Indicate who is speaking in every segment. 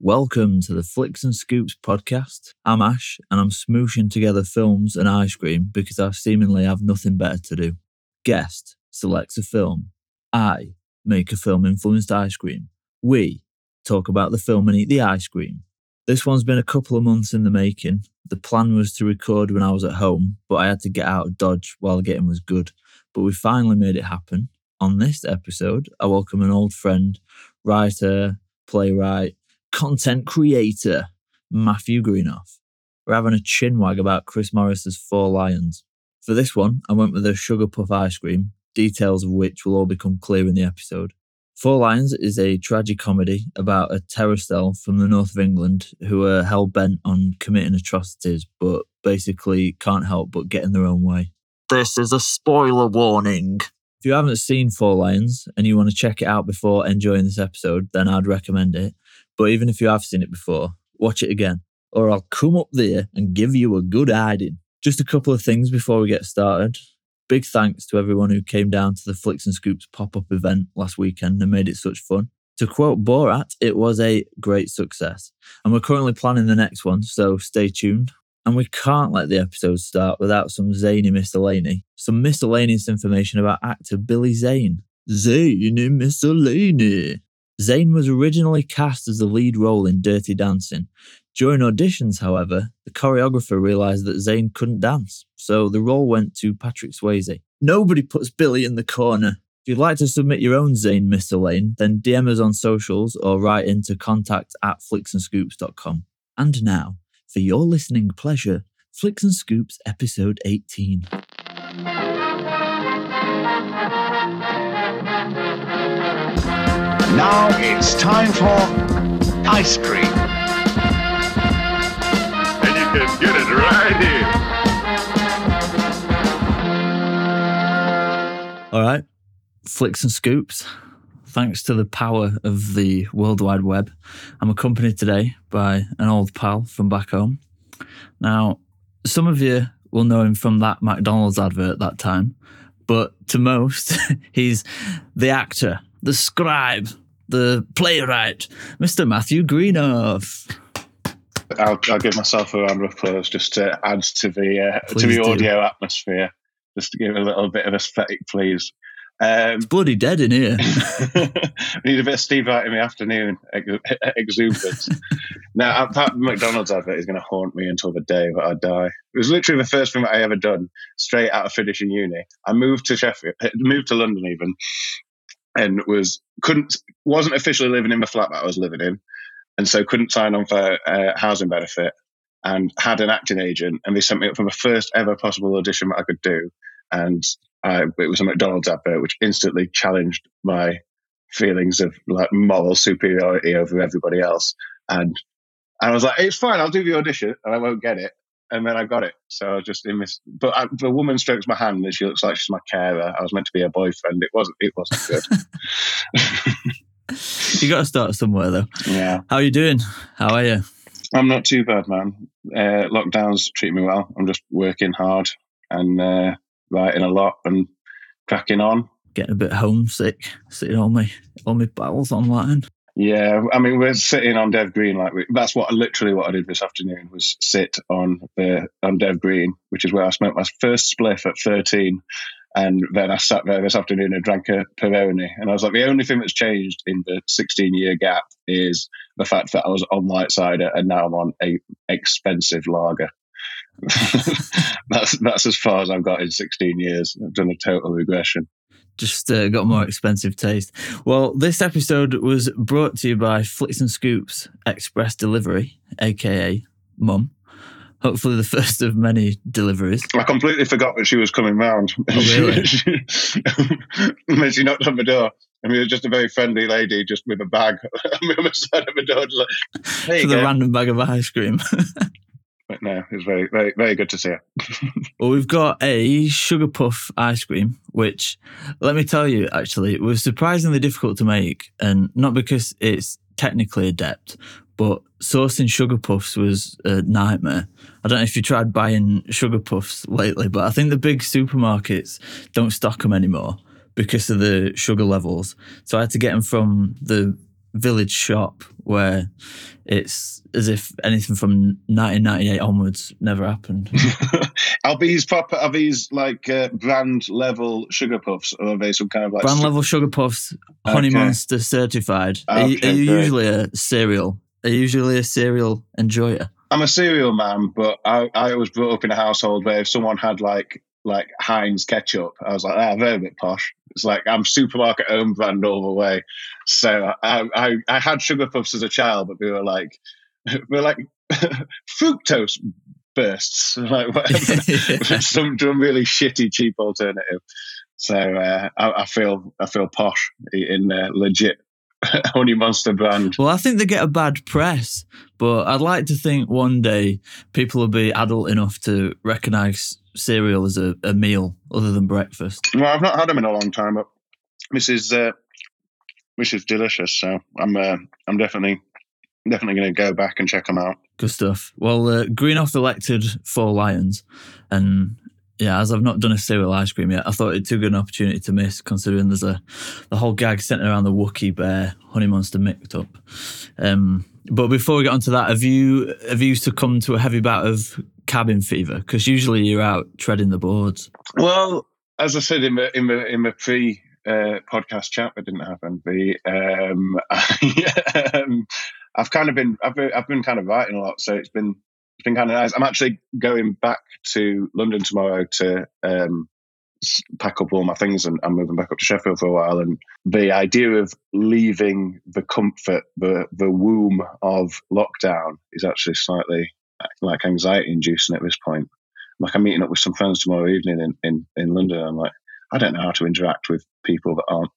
Speaker 1: Welcome to the Flicks and Scoops podcast. I'm Ash and I'm smooshing together films and ice cream because I seemingly have nothing better to do. Guest selects a film. I make a film influenced ice cream. We talk about the film and eat the ice cream. This one's been a couple of months in the making. The plan was to record when I was at home, but I had to get out of Dodge while getting was good. But we finally made it happen. On this episode, I welcome an old friend, writer, playwright, content creator, Matthew Greenough. We're having a chinwag about Chris Morris's Four Lions. For this one, I went with a sugar puff ice cream, details of which will all become clear in the episode. Four Lions is a tragic comedy about a terror cell from the north of England who are hell bent on committing atrocities, but basically can't help but get in their own way. This is a spoiler warning. If you haven't seen Four Lions and you want to check it out before enjoying this episode, then I'd recommend it. But even if you have seen it before, watch it again, or I'll come up there and give you a good hiding. Just a couple of things before we get started. Big thanks to everyone who came down to the Flicks and Scoops pop up event last weekend and made it such fun. To quote Borat, it was a great success. And we're currently planning the next one, so stay tuned. And we can't let the episode start without some zany miscellany, some miscellaneous information about actor Billy Zane. Zany miscellany. Zane was originally cast as the lead role in Dirty Dancing. During auditions, however, the choreographer realised that Zane couldn't dance, so the role went to Patrick Swayze. Nobody puts Billy in the corner. If you'd like to submit your own Zane miscellany, then DM us on socials or write into contact at flicksandscoops.com. And now, for your listening pleasure, Flicks and Scoops episode 18.
Speaker 2: Now it's time for ice cream.
Speaker 3: and you can get it right here.
Speaker 1: All right, Flicks and Scoops. Thanks to the power of the World Wide Web, I'm accompanied today by an old pal from back home. Now, some of you will know him from that McDonald's advert that time, but to most, he's the actor, the scribe, the playwright, Mr. Matthew Greenough.
Speaker 4: I'll, I'll give myself a round of applause just to add to the uh, to the
Speaker 1: do.
Speaker 4: audio atmosphere, just to give a little bit of aesthetic, please. Um,
Speaker 1: Bloody dead in here.
Speaker 4: need a bit of Steve Wright in the afternoon ex- exuberance. now that- that McDonald's advert is going to haunt me until the day that I die. It was literally the first thing that I ever done straight out of finishing uni. I moved to Sheffield, moved to London even, and was couldn't wasn't officially living in the flat that I was living in, and so couldn't sign on for uh, housing benefit, and had an acting agent, and they sent me up for the first ever possible audition that I could do, and it was a McDonald's advert, which instantly challenged my feelings of like moral superiority over everybody else, and and I was like, it's fine, I'll do the audition, and I won't get it. And then I got it. So I was just in this. But I, the woman strokes my hand, and she looks like she's my carer. I was meant to be her boyfriend. It wasn't. It wasn't good.
Speaker 1: you got to start somewhere, though.
Speaker 4: yeah,
Speaker 1: How are you doing? How are you?
Speaker 4: I'm not too bad, man. Uh, lockdowns treat me well. I'm just working hard and uh, writing a lot and cracking on.
Speaker 1: Getting a bit homesick, sitting all my all my battles online.
Speaker 4: Yeah, I mean, we're sitting on Dev Green like we, that's what literally what I did this afternoon was sit on the on Dev Green, which is where I smoked my first spliff at 13, and then I sat there this afternoon and drank a Peroni, and I was like, the only thing that's changed in the 16 year gap is the fact that I was on light cider and now I'm on a expensive lager. that's that's as far as I've got in 16 years. I've done a total regression.
Speaker 1: Just uh, got more expensive taste. Well, this episode was brought to you by Flicks and Scoops Express Delivery, aka Mum. Hopefully, the first of many deliveries.
Speaker 4: I completely forgot that she was coming round.
Speaker 1: Oh, really?
Speaker 4: and then she knocked on the door. And we were just a very friendly lady, just with a bag on the other side of the door. Just like, there you
Speaker 1: For the
Speaker 4: go.
Speaker 1: random bag of ice cream.
Speaker 4: But no, it was very, very, very good to see her.
Speaker 1: Well, we've got a sugar puff ice cream, which let me tell you, actually, was surprisingly difficult to make. And not because it's technically adept, but sourcing sugar puffs was a nightmare. I don't know if you tried buying sugar puffs lately, but I think the big supermarkets don't stock them anymore because of the sugar levels. So I had to get them from the village shop where it's as if anything from 1998 onwards never happened.
Speaker 4: are these proper? Are these like uh, brand level sugar puffs, or are they some kind of like
Speaker 1: Brand
Speaker 4: st-
Speaker 1: level sugar puffs, Honey
Speaker 4: Okay.
Speaker 1: Monster certified. Are, you- are you
Speaker 4: great.
Speaker 1: usually a cereal? Are you usually a cereal enjoyer?
Speaker 4: I'm a cereal man, but I, I was brought up in a household where if someone had like like Heinz ketchup, I was like, ah, a bit posh. It's like I'm supermarket own brand all the way. So I, I I had sugar puffs as a child, but we were like we were like fructose bursts, like whatever. some some really shitty cheap alternative. So uh, I, I feel I feel posh eating uh, legit Honey Monster brand.
Speaker 1: Well, I think they get a bad press, but I'd like to think one day people will be adult enough to recognise cereal as a, a meal other than breakfast.
Speaker 4: Well, I've not had them in a long time, but this is uh, this is delicious. So I'm uh, I'm definitely definitely going to go back and check them out.
Speaker 1: Good stuff. Well, uh, Greenough elected four lions, and yeah, as I've not done a cereal ice cream yet, I thought it too good an opportunity to miss, considering there's a the whole gag centered around the Wookiee bear Honey Monster mixed up. Um, but before we get onto that, have you have you succumbed to a heavy bout of cabin fever? Because usually you're out treading the boards.
Speaker 4: Well, as I said in the in the in the pre uh, podcast chat, that didn't happen. The um, I, um, I've kind of been I've been, I've been kind of writing a lot, so it's been it's been kind of nice. I'm actually going back to London tomorrow to um, pack up all my things and I'm moving back up to Sheffield for a while. And the idea of leaving the comfort, the the womb of lockdown, is actually slightly like anxiety inducing at this point. Like I'm meeting up with some friends tomorrow evening in, in, in London. I'm like, I don't know how to interact with people that aren't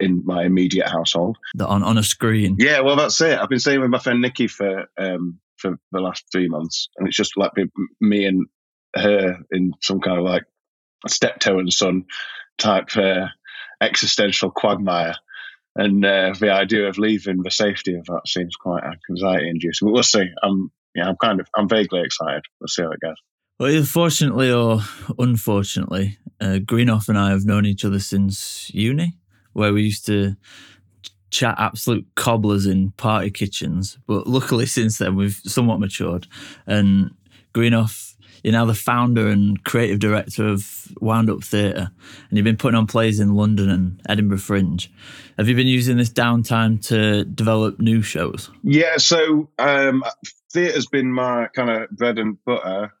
Speaker 4: in my immediate household.
Speaker 1: that on, on a screen.
Speaker 4: Yeah, well, that's it. I've been staying with my friend Nikki for um, for the last three months, and it's just like me and her in some kind of like steptoe and son type uh, existential quagmire. And uh, the idea of leaving the safety of that seems quite anxiety inducing. But we'll see. I'm yeah, I'm kind of I'm vaguely excited. We'll see how it goes.
Speaker 1: Well, either fortunately or unfortunately, uh, Greenough and I have known each other since uni, where we used to chat absolute cobblers in party kitchens. But luckily, since then, we've somewhat matured. And Greenough, you're now the founder and creative director of Wound Up Theatre, and you've been putting on plays in London and Edinburgh Fringe. Have you been using this downtime to develop new shows?
Speaker 4: Yeah, so um, theatre's been my kind of bread and butter.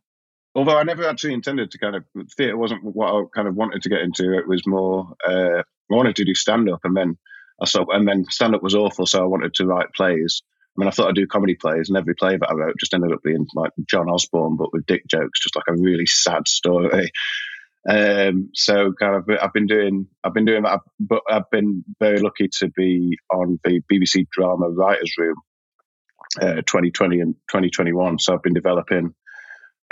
Speaker 4: Although I never actually intended to kind of theatre wasn't what I kind of wanted to get into. It was more uh, I wanted to do stand up, and then And then stand up was awful, so I wanted to write plays. I mean, I thought I'd do comedy plays, and every play that I wrote just ended up being like John Osborne, but with dick jokes, just like a really sad story. Um, so kind of, I've been doing, I've been doing that, but I've been very lucky to be on the BBC Drama Writers Room, uh, 2020 and 2021. So I've been developing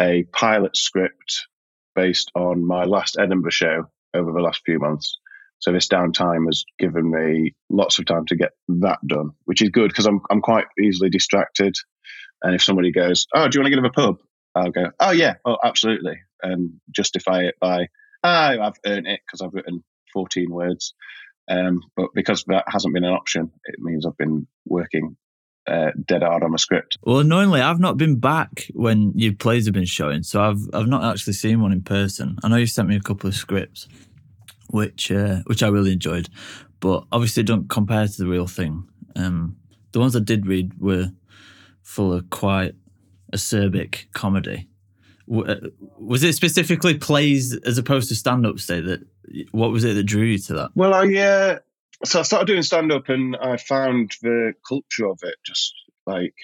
Speaker 4: a pilot script based on my last Edinburgh show over the last few months. So this downtime has given me lots of time to get that done, which is good because I'm I'm quite easily distracted. And if somebody goes, "Oh, do you want to get to a pub?" I'll go, "Oh yeah, oh absolutely," and justify it by, "Ah, I've earned it because I've written 14 words." Um, but because that hasn't been an option, it means I've been working uh, dead hard on my script.
Speaker 1: Well, annoyingly, I've not been back when your plays have been showing, so I've I've not actually seen one in person. I know you sent me a couple of scripts, which uh, which I really enjoyed, but obviously don't compare to the real thing. Um, the ones I did read were full of quite acerbic comedy. Uh, Was it specifically plays as opposed to stand-up? Say that. What was it that drew you to that?
Speaker 4: Well, I uh, so I started doing stand up, and I found the culture of it just like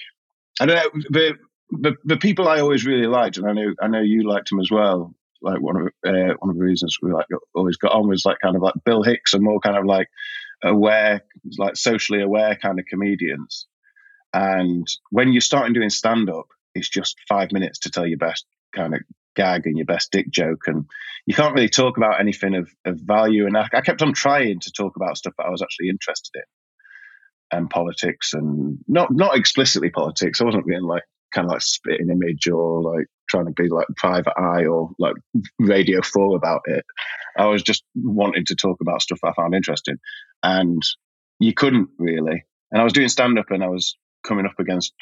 Speaker 4: I don't know the the, the people I always really liked, and I know I know you liked them as well. Like one of uh, one of the reasons we like always got on was like kind of like Bill Hicks and more kind of like aware, like socially aware kind of comedians. And when you're starting doing stand up, it's just five minutes to tell your best kind of gag and your best dick joke, and you can't really talk about anything of, of value. And I, I kept on trying to talk about stuff that I was actually interested in, and politics, and not not explicitly politics. I wasn't being like kind of like spitting image or like trying to be like private eye or like radio four about it. I was just wanting to talk about stuff I found interesting, and you couldn't really. And I was doing stand up and I was coming up against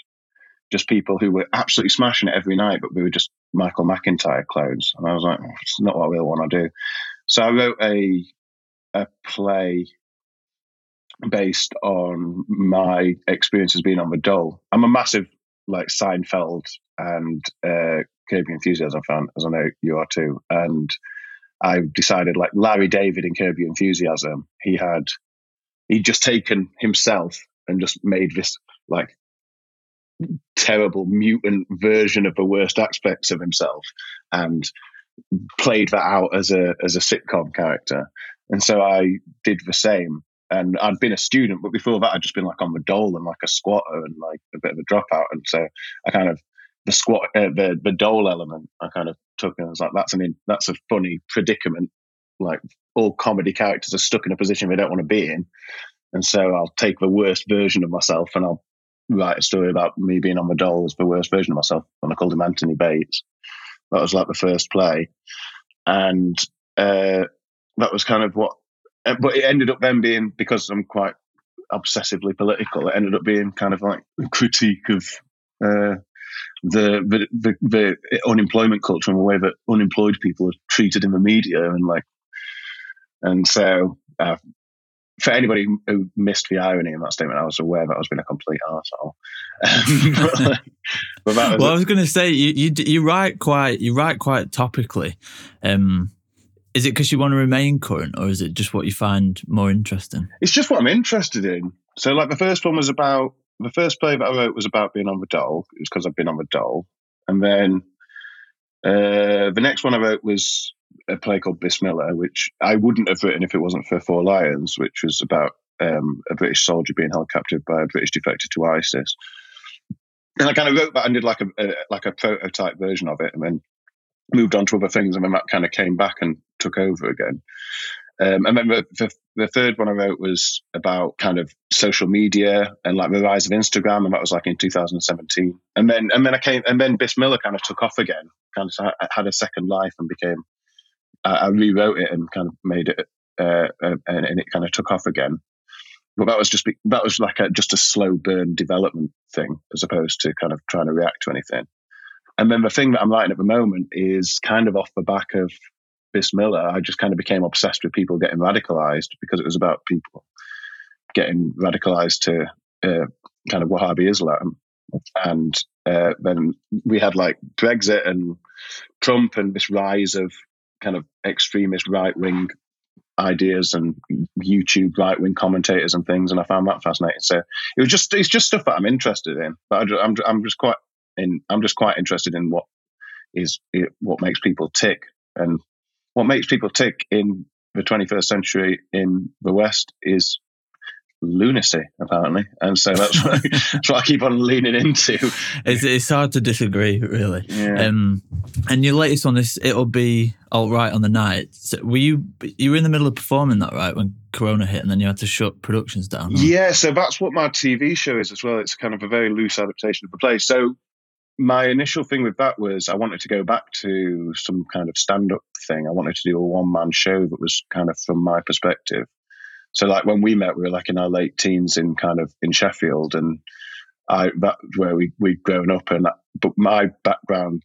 Speaker 4: just people who were absolutely smashing it every night, but we were just Michael McIntyre clones. And I was like, oh, it's not what I really want to do. So I wrote a a play based on my experiences being on the dole. I'm a massive like Seinfeld and uh, Enthusiasm fan, as I know you are too. And I decided, like Larry David in Your Enthusiasm, he had he'd just taken himself and just made this like terrible mutant version of the worst aspects of himself and played that out as a as a sitcom character. And so I did the same. And I'd been a student, but before that, I'd just been like on the dole and like a squatter and like a bit of a dropout. And so I kind of the squat, uh, the the dole element, I kind of took and I was like, that's an in, that's a funny predicament. Like all comedy characters are stuck in a position they don't want to be in, and so I'll take the worst version of myself and I'll write a story about me being on the dole as the worst version of myself. And I called him Anthony Bates. That was like the first play, and uh, that was kind of what. Uh, But it ended up then being because I'm quite obsessively political. It ended up being kind of like a critique of uh, the, the the the unemployment culture and the way that unemployed people are treated in the media and like. And so, uh, for anybody who missed the irony in that statement, I was aware that I was being a complete arsehole. but, but that was
Speaker 1: Well, I was going to say you, you you write quite you write quite topically. Um, is it because you want to remain current, or is it just what you find more interesting?
Speaker 4: it's just what I'm interested in. So, like the first one was about the first play that I wrote was about being on the dole. It was because I've been on the dole, and then uh, the next one I wrote was a play called Bismillah, which I wouldn't have written if it wasn't for Four Lions, which was about um, a British soldier being held captive by a British defector to ISIS. And I kind of wrote that and did like a, a like a prototype version of it, and then moved on to other things, and then that kind of came back and took over again. Um, and then the, the, third one I wrote was about kind of social media and like the rise of Instagram, and that was like in 2017. And then and then I came and then Bismillah kind of took off again, kind of had a second life and became. I, I rewrote it and kind of made it, uh, uh, and, and it kind of took off again. But that was just that was like a, just a slow burn development thing, as opposed to kind of trying to react to anything. And then the thing that I'm writing at the moment is kind of off the back of Bismillah. I just kind of became obsessed with people getting radicalized because it was about people getting radicalized to uh, kind of Wahhabi Islam. And uh, then we had like Brexit and Trump and this rise of kind of extremist right wing ideas and YouTube right wing commentators and things, and I found that fascinating. So it was just it's just stuff that I'm interested in, but I, I'm, I'm just quite in I'm just quite interested in what is what makes people tick and what makes people tick in the 21st century in the West is lunacy, apparently, and so that's what, that's what I keep on leaning into.
Speaker 1: It's, it's hard to disagree, really.
Speaker 4: Yeah.
Speaker 1: Um, and your latest on this, it'll be all right on the night. So were you you were in the middle of performing that right when Corona hit, and then you had to shut productions down? or-
Speaker 4: Yeah, so that's what my TV show is as well. It's kind of a very loose adaptation of the play. So my initial thing with that was I wanted to go back to some kind of stand up thing. I wanted to do a one man show that was kind of from my perspective. So like when we met, we were like in our late teens in kind of in Sheffield, and I that's where we we'd grown up. And that, but my background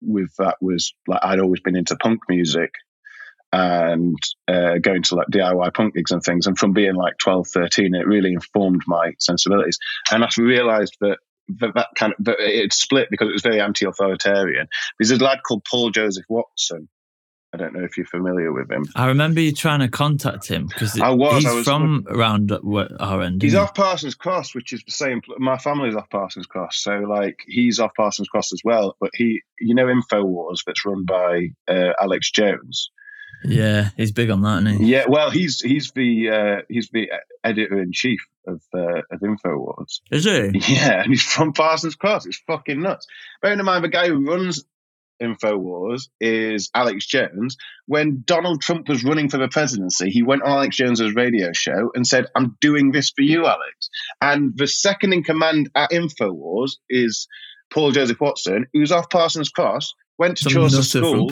Speaker 4: with that was like I'd always been into punk music and uh, going to like DIY punk gigs and things. And from being like 12, 13, it really informed my sensibilities. And I realized that that, that kind of that it split because it was very anti-authoritarian. There's a lad called Paul Joseph Watson. I don't know if you're familiar with him.
Speaker 1: I remember you trying to contact him because
Speaker 4: I was,
Speaker 1: he's
Speaker 4: was-
Speaker 1: from around where- our end.
Speaker 4: He's
Speaker 1: he?
Speaker 4: off Parsons Cross, which is the same. My family's off Parsons Cross, so like he's off Parsons Cross as well. But he, you know, Infowars that's run by uh, Alex Jones.
Speaker 1: Yeah, he's big on that, isn't he?
Speaker 4: Yeah, well, he's he's the uh, he's the editor in chief of uh, of Infowars.
Speaker 1: Is he?
Speaker 4: Yeah, and he's from Parsons Cross. It's fucking nuts. Bearing in mind, the guy who runs Infowars is Alex Jones. When Donald Trump was running for the presidency, he went on Alex Jones's radio show and said, I'm doing this for you, Alex. And the second in command at Infowars is Paul Joseph Watson, who's off Parsons Cross, went to Chaucer School,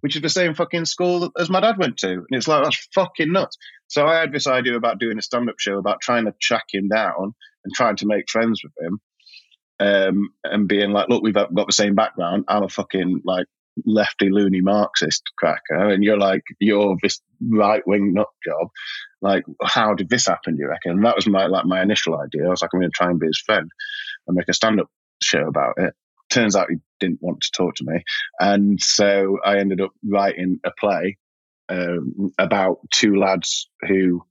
Speaker 4: which is the same fucking school as my dad went to. And it's like, that's fucking nuts. So I had this idea about doing a stand up show about trying to track him down and trying to make friends with him. Um, and being like, look, we've got the same background. I'm a fucking like lefty loony Marxist cracker, and you're like, you're this right wing nut job. Like, how did this happen? Do you reckon? And that was my like my initial idea. I was like, I'm going to try and be his friend and make a stand up show about it. Turns out he didn't want to talk to me, and so I ended up writing a play um, about two lads who.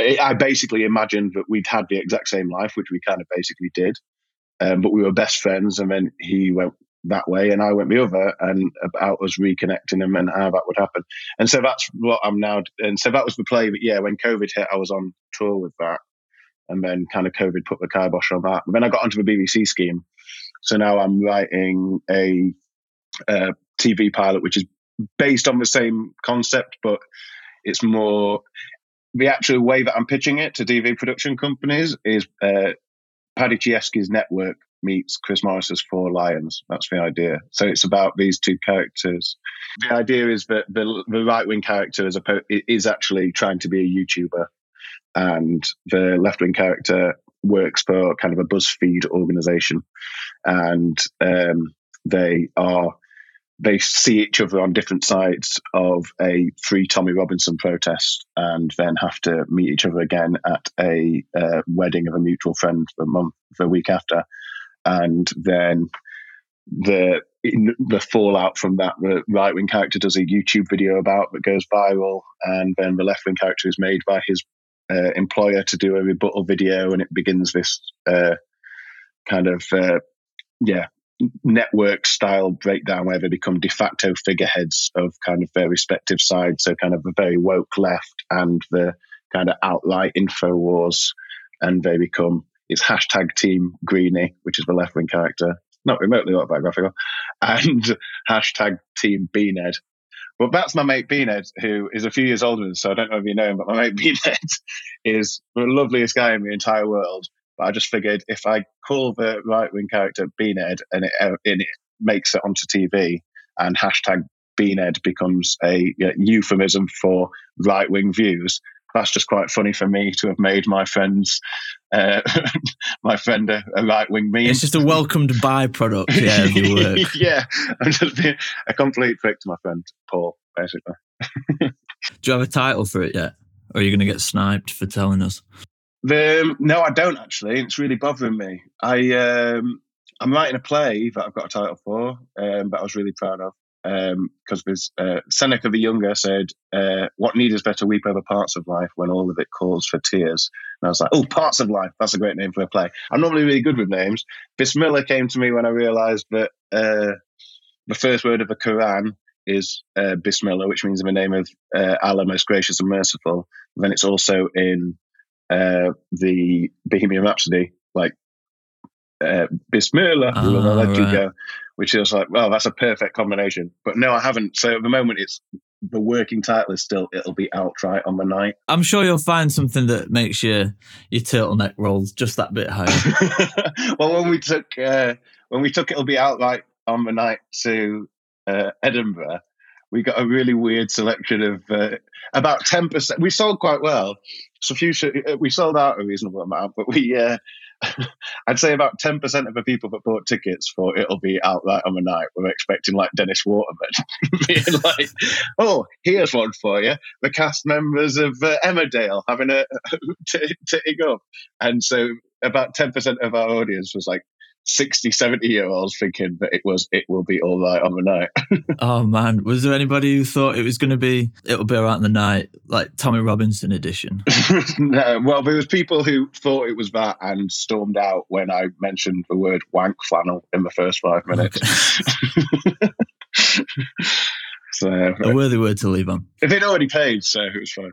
Speaker 4: I basically imagined that we'd had the exact same life, which we kind of basically did, um, but we were best friends. And then he went that way and I went the other and about us reconnecting them and how that would happen. And so that's what I'm now. And so that was the play. But yeah, when COVID hit, I was on tour with that. And then kind of COVID put the kibosh on that. But then I got onto the BBC scheme. So now I'm writing a, uh TV pilot, which is based on the same concept, but it's more the actual way that I'm pitching it to TV production companies is uh, Paddy Chayefsky's network meets Chris Morris's Four Lions. That's the idea. So it's about these two characters. The idea is that the, the right wing character is, oppo- is actually trying to be a YouTuber, and the left wing character works for kind of a BuzzFeed organization, and um, they are they see each other on different sides of a free Tommy Robinson protest and then have to meet each other again at a uh, wedding of a mutual friend the month the week after. And then the the fallout from that the right wing character does a YouTube video about that goes viral and then the left wing character is made by his uh, employer to do a rebuttal video and it begins this uh, kind of uh, yeah network style breakdown where they become de facto figureheads of kind of their respective sides. So kind of the very woke left and the kind of outright Infowars, and they become it's hashtag Team Greenie, which is the left wing character, not remotely autobiographical, and hashtag Team Beanhead. But that's my mate Beanhead, who is a few years older than so I don't know if you know him, but my mate Beanhead is the loveliest guy in the entire world. But I just figured if I call the right wing character Beanhead and it, uh, and it makes it onto TV and hashtag Beanhead becomes a uh, euphemism for right wing views, that's just quite funny for me to have made my friends, uh, my friend a, a right wing meme.
Speaker 1: It's just a welcomed byproduct, yeah, of your work.
Speaker 4: yeah, I'm just being a complete prick to my friend Paul, basically.
Speaker 1: Do you have a title for it yet? Or are you going to get sniped for telling us?
Speaker 4: The, no, I don't actually. It's really bothering me. I um, I'm writing a play that I've got a title for, um, that I was really proud of. Because there's uh, Seneca the Younger said, uh, "What need is better weep over parts of life when all of it calls for tears." And I was like, "Oh, parts of life. That's a great name for a play." I'm normally really good with names. Bismillah came to me when I realised that uh, the first word of the Quran is uh, Bismillah, which means in the name of uh, Allah, most gracious and merciful. And then it's also in uh, the Bohemian Rhapsody, like uh, Bismillah, we will
Speaker 1: Ah,
Speaker 4: let you
Speaker 1: right.
Speaker 4: go, which is like, well, that's a perfect combination. But no, I haven't. So at the moment, it's the working title is still it'll be alt-right on the night.
Speaker 1: I'm sure you'll find something that makes your your turtleneck rolls just that bit higher.
Speaker 4: well, when we took uh, when we took it'll be alt-right on the night to uh, Edinburgh, we got a really weird selection of uh, about ten percent. We sold quite well. So few uh, we sold out a reasonable amount, but we uh, I'd say about ten percent of the people that bought tickets for it'll be alt-right on the night we were expecting like Dennis Waterman being like, "Oh, here's one for you." The cast members of uh, Emmerdale having a titting up, and so about ten percent of our audience was like 60, 70 year olds thinking that it was it will be all right on the night.
Speaker 1: oh man, was there anybody who thought it was going to be it'll be alright in the night, like Tommy Robinson edition?
Speaker 4: no, well, there was people who thought it was that and stormed out when I mentioned the word wank flannel in the first five minutes. so
Speaker 1: A uh, worthy word to leave on.
Speaker 4: If they'd already paid, so it was fine.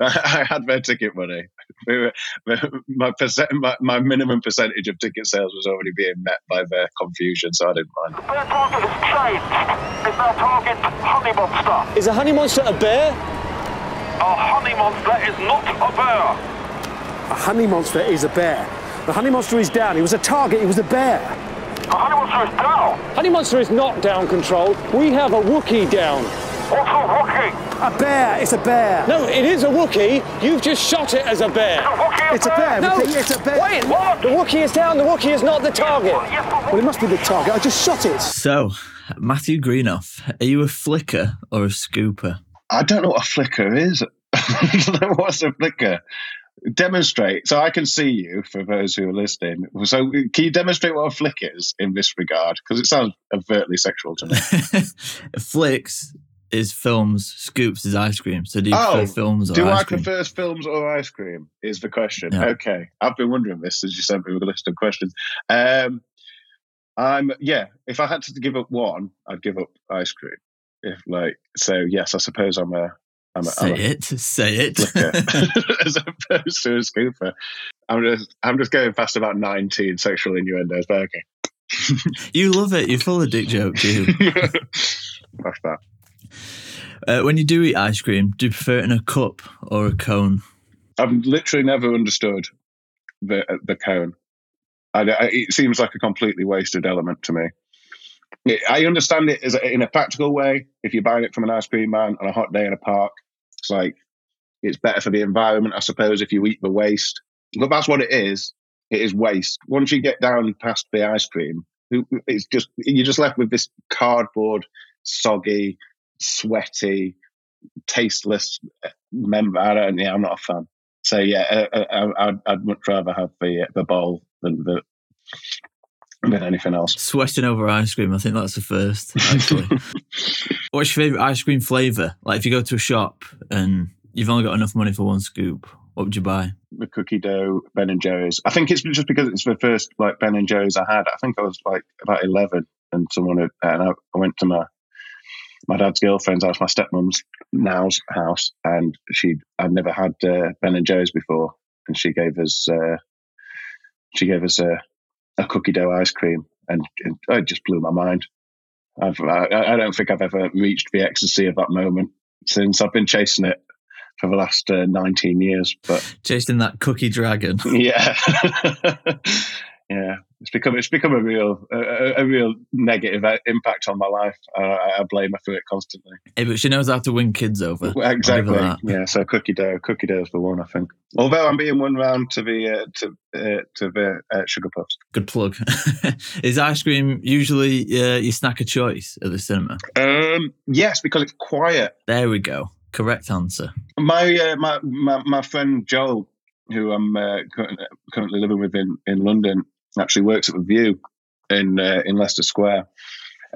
Speaker 4: I had their ticket money. They were- My, percent, my my minimum percentage of ticket sales was already being met by their confusion, so I didn't mind.
Speaker 5: Their target has changed. It's now target Honey Monster.
Speaker 6: Is a honey monster a bear?
Speaker 5: A honey monster is not a bear.
Speaker 6: A honey monster is a bear. The honey monster is down. He was a target. He was a bear.
Speaker 5: The honey monster is down.
Speaker 6: Honey Monster is not down control. We have a Wookiee down.
Speaker 5: What's a Wookiee?
Speaker 7: A bear. It's a bear.
Speaker 6: No, it is a Wookiee. You've just shot it as a bear.
Speaker 5: It's A Wookiee
Speaker 7: It's a bear.
Speaker 6: No,
Speaker 7: It's a bear.
Speaker 6: Wait, what? The Wookiee is down. The Wookiee is not the target.
Speaker 7: Well, it must be the target. I just shot it.
Speaker 1: So, Matthew Greenough, are you a flicker or a scooper?
Speaker 4: I don't know what a flicker is. What's a flicker? Demonstrate. So I can see you for those who are listening. So can you demonstrate what a flick is in this regard? Because it sounds overtly sexual to me.
Speaker 1: Flicks is films, scoops is ice cream. So do you
Speaker 4: Oh,
Speaker 1: prefer films or
Speaker 4: Do
Speaker 1: ice
Speaker 4: I
Speaker 1: cream?
Speaker 4: prefer films or ice cream? Is the question.
Speaker 1: Yeah.
Speaker 4: Okay. I've been wondering this as you sent me with a list of questions. Um, I'm yeah. If I had to give up one, I'd give up ice cream. If like so, yes, I suppose I'm a I'm a,
Speaker 1: Say
Speaker 4: I'm a
Speaker 1: it. Say it.
Speaker 4: as opposed to a scooper. I'm just I'm just going fast about 19 sexual innuendos, but okay.
Speaker 1: you love it. You're full of dick jokes. You.
Speaker 4: Fuck that.
Speaker 1: Uh, when you do eat ice cream, do you prefer it in a cup or a cone?
Speaker 4: I've literally never understood the the cone. I- it seems like a completely wasted element to me. I understand it as a, in a practical way. If you're buying it from an ice cream man on a hot day in a park, it's like it's better for the environment, I suppose. If you eat the waste, but that's what it is. It is waste. Once you get down past the ice cream, it's just you're just left with this cardboard, soggy, sweaty, tasteless uh, member. I don't. Yeah, I'm not a fan. So yeah, uh, uh, I, I'd, I'd much rather have the the bowl than the than anything else.
Speaker 1: Sweating over ice cream. I think that's the first. Actually, what's your favorite ice cream flavor? Like if you go to a shop and you've only got enough money for one scoop, what would you buy?
Speaker 4: The cookie dough Ben and Jerry's. I think it's just because it's the first like Ben and Jerry's I had. I think I was like about eleven, and someone had, and I, I went to my my dad's girlfriend's house, my stepmom's now's house, and she I'd never had uh, Ben and Jerry's before, and she gave us uh, she gave us a, a cookie dough ice cream, and, and it just blew my mind. I've, I, I don't think I've ever reached the ecstasy of that moment since I've been chasing it for the last uh, 19 years. But
Speaker 1: Chasing that cookie dragon.
Speaker 4: yeah, yeah, it's become it's become a real a, a- real negative impact on my life. Uh, I, I blame her for it constantly.
Speaker 1: But she knows how to win kids over.
Speaker 4: Exactly. Yeah. So cookie dough, cookie dough is the one I think. Although I'm being one round to the uh, to uh, to the uh, sugar puffs.
Speaker 1: Good plug. Is ice cream usually uh, your snack of choice at the cinema?
Speaker 4: Um, yes, because it's quiet.
Speaker 1: There we go. Correct answer.
Speaker 4: My uh, my, my my friend Joel, who I'm uh, currently living with in, in London, actually works at the Vue in uh, in Leicester Square.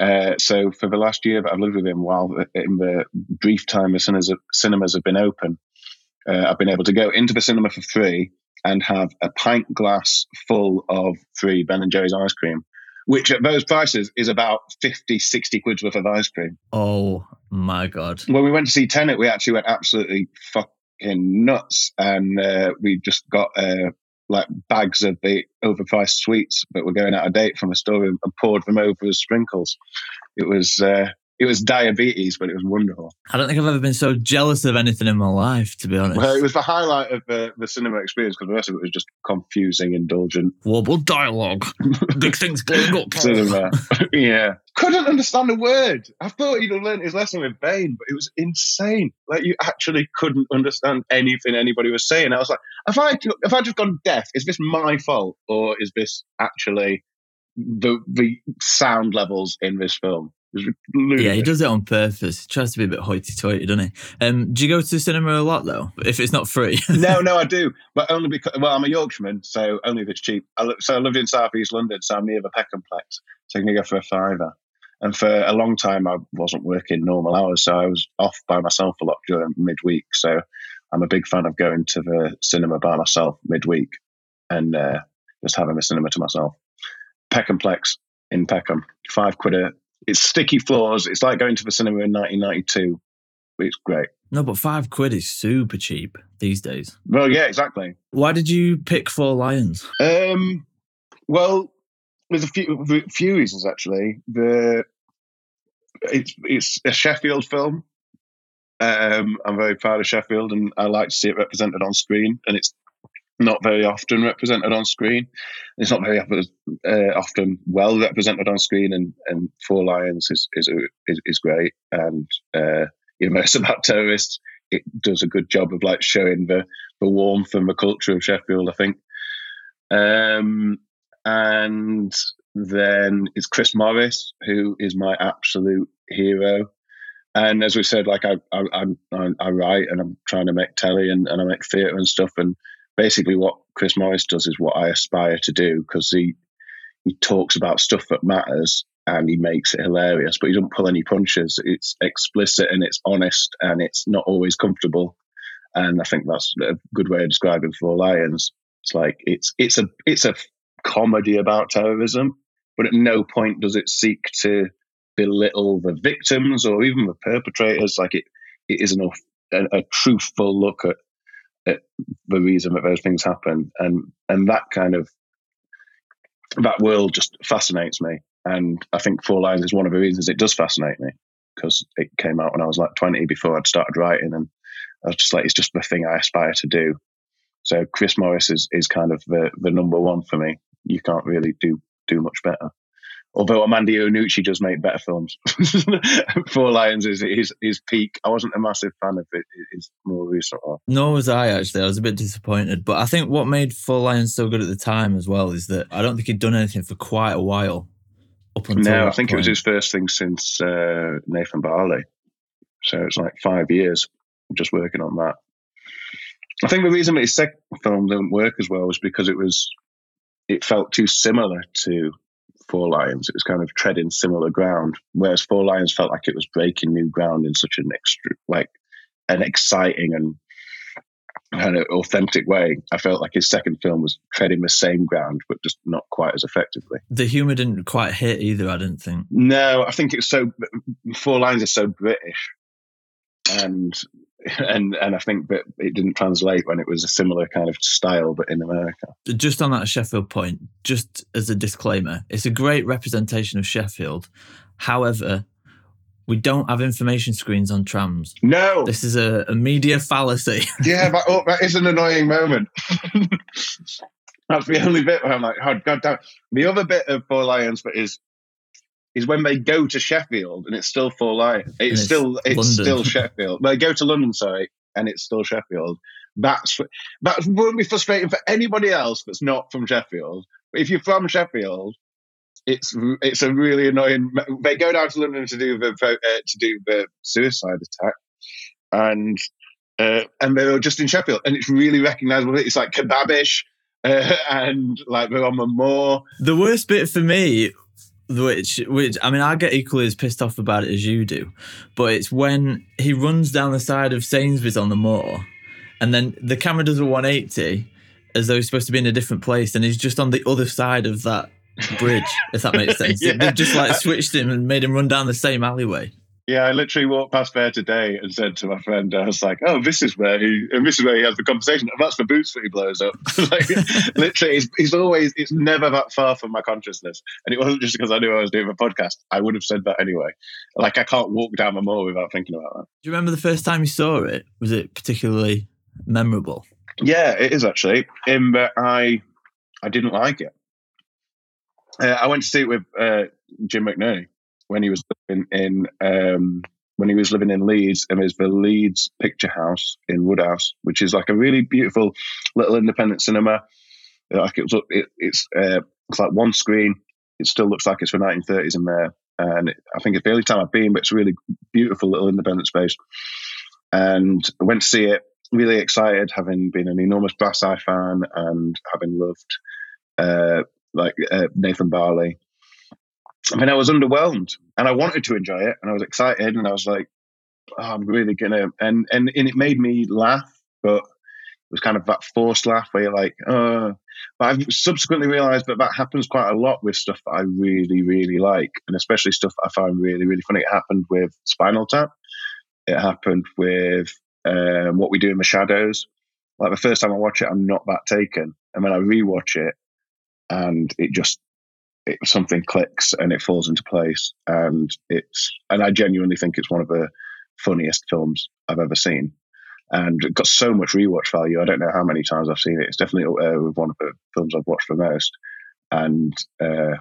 Speaker 4: Uh, so for the last year that I've lived with him, while in the brief time the cinemas, cinemas have been open, uh, I've been able to go into the cinema for free and have a pint glass full of free Ben and Jerry's ice cream, which at those prices is about 50, 60 quid's worth of ice cream.
Speaker 1: Oh my god.
Speaker 4: When we went to see Tenet, we actually went absolutely fucking nuts, and uh, we just got uh, like bags of the overpriced sweets that were going out of date from the store and, and poured them over as sprinkles. It was uh, it was diabetes, but it was wonderful.
Speaker 1: I don't think I've ever been so jealous of anything in my life, to be honest.
Speaker 4: Well, it was the highlight of the, the cinema experience because the rest of it was just confusing, indulgent
Speaker 1: Warble dialogue. Big things blowing up.
Speaker 4: cinema. yeah, couldn't understand a word. I thought he'd have learned his lesson with Bane, but it was insane. Like you actually couldn't understand anything anybody was saying. I was like, have I have I just gone deaf? Is this my fault, or is this actually the the sound levels in this film? It was ludicrous.
Speaker 1: Yeah, he does it on purpose. He tries to be a bit hoity-toity, doesn't he? Um, do you go to the cinema a lot though? If it's not free,
Speaker 4: no, no, I do, but only because well, I'm a Yorkshireman, so only if it's cheap. I, so I live in South East London, so I'm near the Peckhamplex, so I can go for a fiver. And for a long time, I wasn't working normal hours, so I was off by myself a lot during midweek. So I'm a big fan of going to the cinema by myself midweek and uh, just having the cinema to myself. Peckhamplex in Peckham, five quid a. It's sticky floors. It's like going to the cinema in 1992. It's great.
Speaker 1: no, but five quid is super cheap these days.
Speaker 4: Well, yeah, exactly.
Speaker 1: Why did you pick Four Lions?
Speaker 4: Um, well, there's a few few reasons actually. The it's it's a Sheffield film. Um, I'm very proud of Sheffield, and I like to see it represented on screen. And it's not very often represented on screen. It's not very often, uh, often well represented on screen, and, and Four Lions is is is, is great. And uh, you know, it's about terrorists. It does a good job of like showing the the warmth and the culture of Sheffield. I think. Um, and then it's Chris Morris, who is my absolute hero. And as we said, like I, I, I, I write and I'm trying to make telly and, and I make theatre and stuff. And basically, what Chris Morris does is what I aspire to do because he he talks about stuff that matters and he makes it hilarious, but he doesn't pull any punches. It's explicit and it's honest and it's not always comfortable. And I think that's a good way of describing Four Lions. It's like it's it's a it's a comedy about terrorism, but at no point does it seek to belittle the victims or even the perpetrators. Like it, it is enough a, a truthful look at, the reason that those things happen, and and that kind of that world just fascinates me. And I think Four Lions is one of the reasons it does fascinate me because it came out when I was like 20 before I'd started writing, and I was just like, it's just the thing I aspire to do. So Chris Morris is, is kind of the, the number one for me. You can't really do do much better. Although Armando Iannucci does make better films. Four Lions is his, his peak. I wasn't a massive fan of it. His more recent one.
Speaker 1: Nor was I actually. I was a bit disappointed. But I think what made Four Lions so good at the time as well is that I don't think he'd done anything for quite a while. Up until
Speaker 4: No, I think it was his first thing since uh, Nathan Barley. So it's like five years just working on that. I think the reason that his second film didn't work as well was because it was it felt too similar to Four Lions. It was kind of treading similar ground, whereas Four Lions felt like it was breaking new ground in such an extra, like an exciting and kind of authentic way. I felt like his second film was treading the same ground, but just not quite as effectively.
Speaker 1: The humour didn't quite hit either, I didn't think.
Speaker 4: No, I think it's so. Four Lions is so British, and and and I think that it didn't translate when it was a similar kind of style, but in America.
Speaker 1: Just on that Sheffield point, just as a disclaimer, it's a great representation of Sheffield. However, we don't have information screens on trams.
Speaker 4: No,
Speaker 1: This is a, a media fallacy.
Speaker 4: yeah, that, oh, that is an annoying moment. That's the only bit where I'm like, oh god damn. The other bit of Four Lions, but is is when they go to Sheffield and it's still Four Lions. It's,
Speaker 1: it's
Speaker 4: still it's
Speaker 1: London.
Speaker 4: still Sheffield. They go to London, sorry, and it's still Sheffield. That's that won't be frustrating for anybody else that's not from Sheffield. But if you're from Sheffield, it's it's a really annoying. They go down to London to do the uh, to do the suicide attack, and uh, and they're just in Sheffield, and it's really recognisable. It's like kebabish, uh, and like they're on the moor.
Speaker 1: the worst bit for me, which which I mean, I get equally as pissed off about it as you do, but it's when he runs down the side of Sainsbury's on the moor, and then the camera does a 180 as though he's supposed to be in a different place, and he's just on the other side of that bridge. if that makes sense,
Speaker 4: Yeah.
Speaker 1: they've just like switched him and made him run down the same alleyway.
Speaker 4: Yeah, I literally walked past there today and said to my friend, I was like, "Oh, this is where he, and this is where he has the conversation, and that's the boots that he blows up." like, literally, he's, he's always, it's never that far from my consciousness, and it wasn't just because I knew I was doing a podcast. I would have said that anyway. Like, I can't walk down the mall without thinking about that.
Speaker 1: Do you remember the first time you saw it? Was it particularly memorable?
Speaker 4: Yeah, it is actually. In that I, I didn't like it. Uh, I went to see it with uh, Jim McNerney when he was living in um, when he was living in Leeds, and there's the Leeds Picture House in Woodhouse, which is like a really beautiful little independent cinema. Like it was, it, it's uh, it's like one screen. It still looks like it's from 1930s in there, and I think it's the only time I've been, but it's a really beautiful little independent space. And I went to see it really excited, having been an enormous Brass Eye fan and having loved uh, like uh, Nathan Barley. I mean, I was underwhelmed, and I wanted to enjoy it, and I was excited, and I was like, oh, "I'm really gonna," and and and it made me laugh, but it was kind of that forced laugh where you're like, "Oh." But I've subsequently realised that that happens quite a lot with stuff I really, really like, and especially stuff I find really, really funny. It happened with Spinal Tap. It happened with um, What We Do in the Shadows. Like the first time I watch it, I'm not that taken, and when I rewatch it, and it just it, something clicks and it falls into place, and it's and I genuinely think it's one of the funniest films I've ever seen. and it got so much rewatch value. I don't know how many times I've seen it. It's definitely uh, one of the films I've watched the most. And uh,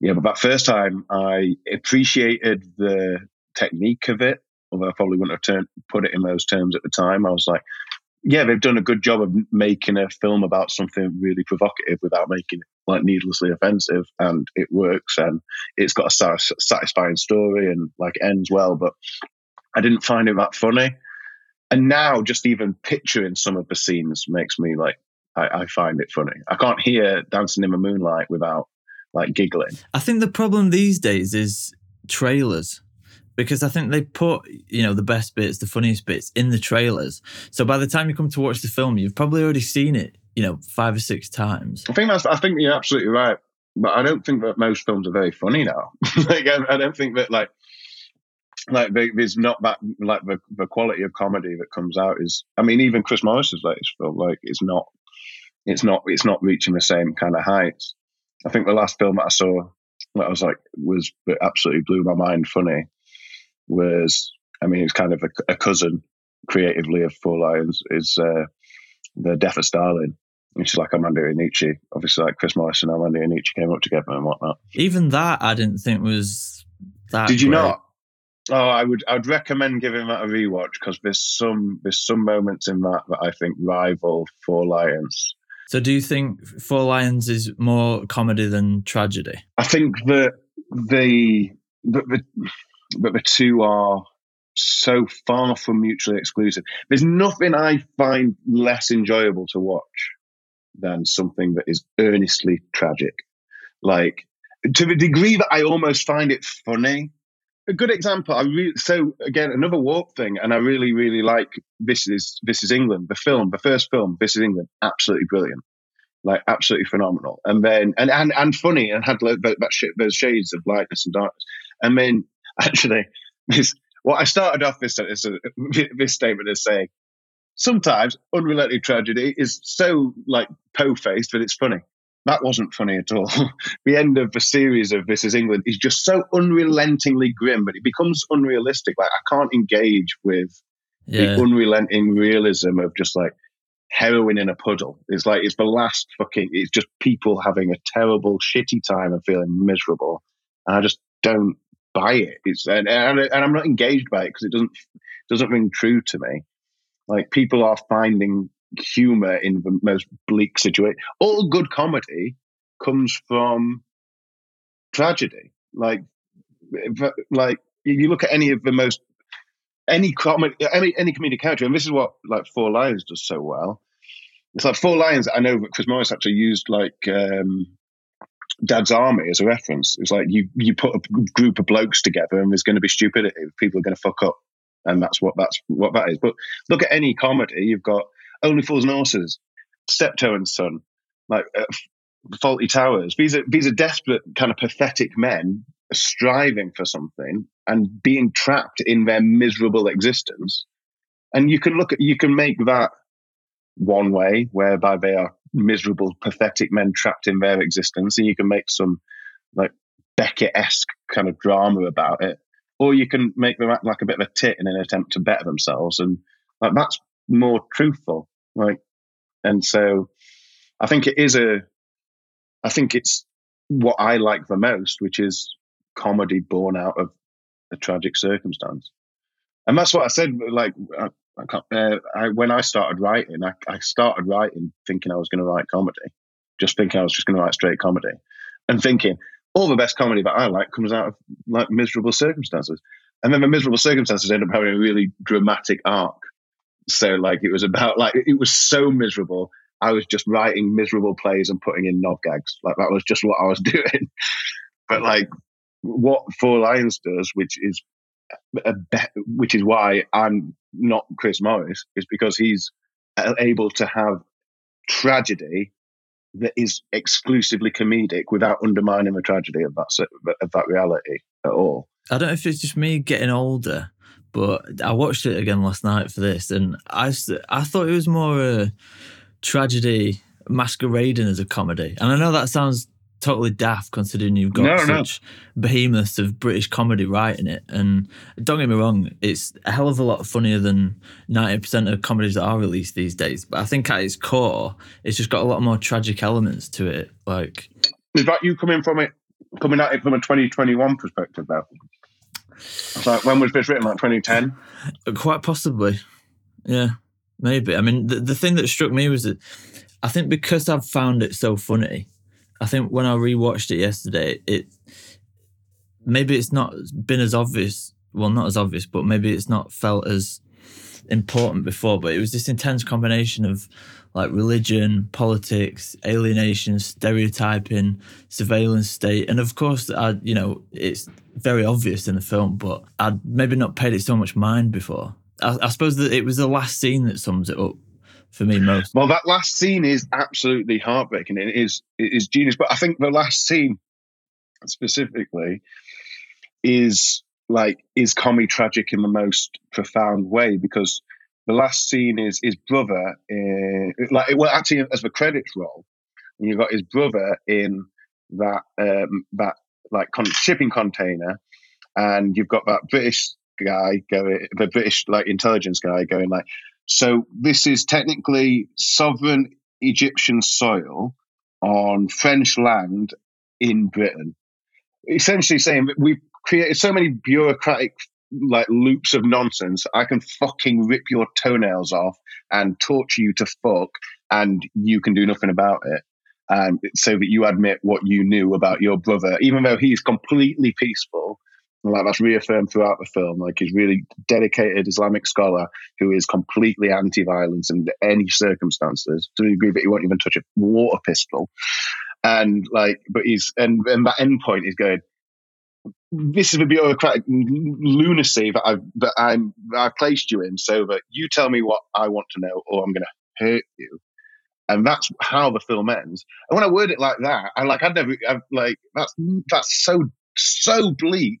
Speaker 4: yeah, but that first time I appreciated the technique of it, although I probably wouldn't have turned, put it in those terms at the time. I was like, yeah, they've done a good job of making a film about something really provocative without making it like needlessly offensive, and it works, and it's got a satisfying story and like ends well. But I didn't find it that funny, and now just even picturing some of the scenes makes me like I, I find it funny. I can't hear Dancing in the Moonlight without like giggling.
Speaker 1: I think the problem these days is trailers because I think they put you know the best bits, the funniest bits in the trailers. So by the time you come to watch the film, you've probably already seen it, you know, five or six times.
Speaker 4: I think that's. I think you're absolutely right, but I don't think that most films are very funny now. like I, I, don't think that like like there's not that like the, the quality of comedy that comes out is. I mean, even Chris Morris's latest film, like, it's not. It's not. It's not reaching the same kind of heights. I think the last film that I saw that I was like was absolutely blew my mind funny was I mean it's kind of a, a cousin creatively of Four Lions is uh, the Death of Stalin, which is like Armando Iannucci. Obviously, like Chris Morris and Armando Iannucci came up together and whatnot.
Speaker 1: Even that I didn't think was that.
Speaker 4: Did you
Speaker 1: great.
Speaker 4: not? Oh, I would. I'd recommend giving that a rewatch because there's some there's some moments in that that I think rival Four Lions.
Speaker 1: So, do you think Four Lions is more comedy than tragedy?
Speaker 4: I think that the the, the but the two are so far from mutually exclusive. There's nothing I find less enjoyable to watch than something that is earnestly tragic. Like to the degree that I almost find it funny. A good example, I really so again another warp thing, and I really really like this is this is England, the film, the first film, this is England, absolutely brilliant, like absolutely phenomenal, and then and and, and funny, and had that, that those shades of lightness and darkness, and then actually, this what I started off this this, this statement as saying sometimes unrelated tragedy is so like po-faced that it's funny. That wasn't funny at all. the end of the series of This Is England is just so unrelentingly grim, but it becomes unrealistic. Like I can't engage with
Speaker 1: Yeah.
Speaker 4: the unrelenting realism of just like heroin in a puddle. It's like it's the last fucking. It's just people having a terrible, shitty time and feeling miserable, and I just don't buy it. It's and and, and I'm not engaged by it because it doesn't doesn't ring true to me. Like people are finding humor in the most bleak situation. All good comedy comes from tragedy. Like like you look at any of the most any comedy any any comedic character, and this is what like Four Lions does so well. It's like Four Lions. I know that Chris Morris actually used like um, Dad's Army as a reference. It's like you you put a group of blokes together, and there's going to be stupidity. People are going to fuck up, and that's what that's what that is. But look at any comedy. You've got Only Fools and Horses, Steptoe and Son, like uh, Fawlty Towers. These are these are desperate, kind of pathetic men striving for something and being trapped in their miserable existence. And you can look at you can make that one way, whereby they are miserable, pathetic men trapped in their existence, and you can make some like Beckett esque kind of drama about it, or you can make them act like a bit of a tit in an attempt to better themselves, and like that's more truthful. Like, and so I think it is a, I think it's what I like the most, which is comedy born out of a tragic circumstance, and that's what I said. Like. Uh, I, can't, uh, I, when I started writing, I, I started writing thinking I was going to write comedy, just thinking I was just going to write straight comedy, and thinking all the best comedy that I like comes out of like miserable circumstances, and then the miserable circumstances end up having a really dramatic arc. So like it was about like it was so miserable. I was just writing miserable plays and putting in knob gags. Like that was just what I was doing. but like what Four Lions does, which is a be- which is why I'm not Chris Morris, is because he's uh, able to have tragedy that is exclusively comedic without undermining the tragedy of that of that reality at all.
Speaker 1: I don't know if it's just me getting older, but I watched it again last night for this, and I I thought it was more a tragedy masquerading as a comedy. And I know that sounds totally daft considering you've got
Speaker 4: No, no.
Speaker 1: such behemoths of British comedy writing it. And don't get me wrong, it's a hell of a lot funnier than 90% of comedies that are released these days. But I think at its core, it's just got a lot more tragic elements to it. Like,
Speaker 4: Is that you coming from it, coming at it from a 2021 perspective, though? Like, when was this written? Like 2010?
Speaker 1: Uh, quite possibly. Yeah, maybe. I mean, the, the thing that struck me was that I think because I've found it so funny, I think when I rewatched it yesterday, it maybe it's not been as obvious. Well, not as obvious, but maybe it's not felt as important before. But it was this intense combination of like religion, politics, alienation, stereotyping, surveillance state, and of course, I you know it's very obvious in the film, but I'd maybe not paid it so much mind before. I, I suppose that it was the last scene that sums it up for me most.
Speaker 4: Well, that last scene is absolutely heartbreaking. It is it is genius. But I think the last scene specifically is like is comedy tragic in the most profound way because the last scene is his brother in, like well actually as the credits roll and you've got his brother in that um that like con- shipping container and you've got that british guy going the british like intelligence guy going like so this is technically sovereign egyptian soil on french land in britain essentially saying that we've created so many bureaucratic like loops of nonsense. I can fucking rip your toenails off and torture you to fuck, and you can do nothing about it. And so that you admit what you knew about your brother, even though he's completely peaceful. And, Like that's reaffirmed throughout the film. Like he's really dedicated Islamic scholar who is completely anti-violence in any circumstances to the degree that he won't even touch a water pistol. And like, but he's and and that end point is going this is the bureaucratic lunacy that I've that I'm I placed you in, so that you tell me what I want to know, or I'm going to hurt you. And that's how the film ends. And when I word it like that, I like I'd never I've, like that's that's so so bleak.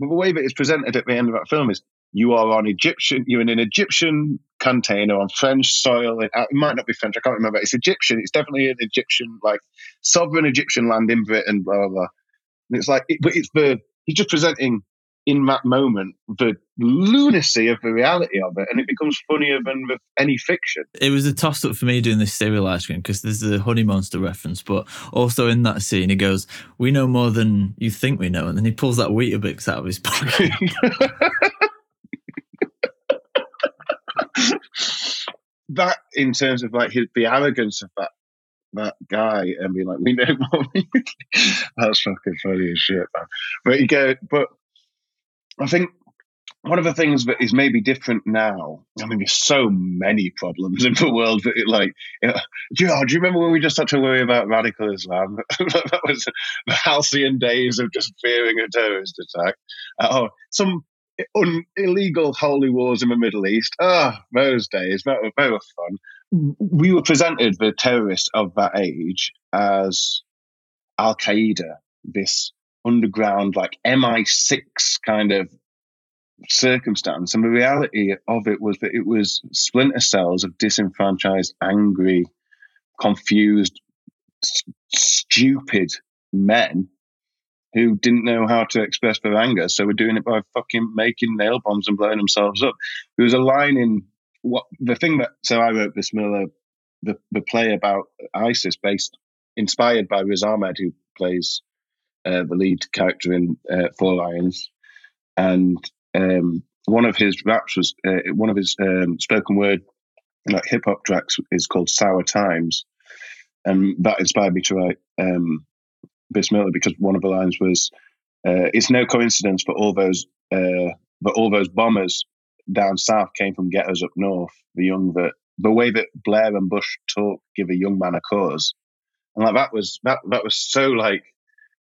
Speaker 4: The way that it's presented at the end of that film is you are on Egyptian, you're in an Egyptian container on French soil. It, uh, it might not be French, I can't remember. It's Egyptian. It's definitely an Egyptian, like sovereign Egyptian land in Britain. Blah blah blah. And it's like, it, but it's the he's just presenting in that moment the lunacy of the reality of it, and it becomes funnier than with any fiction.
Speaker 1: It was a toss up for me doing this serial ice cream because there's a honey monster reference, but also in that scene he goes, "We know more than you think we know," and then he pulls that Weetabix out of his pocket.
Speaker 4: that in terms of like his the arrogance of that that guy and being like, we know more. That's fucking funny as shit, man. But you go, but I think one of the things that is maybe different now. I mean, there's so many problems in the world that it like. You know, do, you, do you remember when we just had to worry about radical Islam? that was the halcyon days of just fearing a terrorist attack. Oh, some un- illegal holy wars in the Middle East. Ah, those days, that were, they were fun. We were presented the terrorists of that age as Al Qaeda, this underground, like MI6 kind of circumstance. And the reality of it was that it was splinter cells of disenfranchised, angry, confused, s- stupid men who didn't know how to express their anger. So we're doing it by fucking making nail bombs and blowing themselves up. There was a line in what the thing that so I wrote Bismillah the the play about ISIS based inspired by Riz Ahmed who plays uh, the lead character in uh, Four Lions, and um, one of his raps was uh, one of his um, spoken word like hip hop tracks is called Sour Times, and that inspired me to write um, Bismillah because one of the lines was, uh, "It's no coincidence, but all those uh, all those bombers down south came from ghettos up north. The young that the way that Blair and Bush talk give a young man a cause, and like that was that that was so like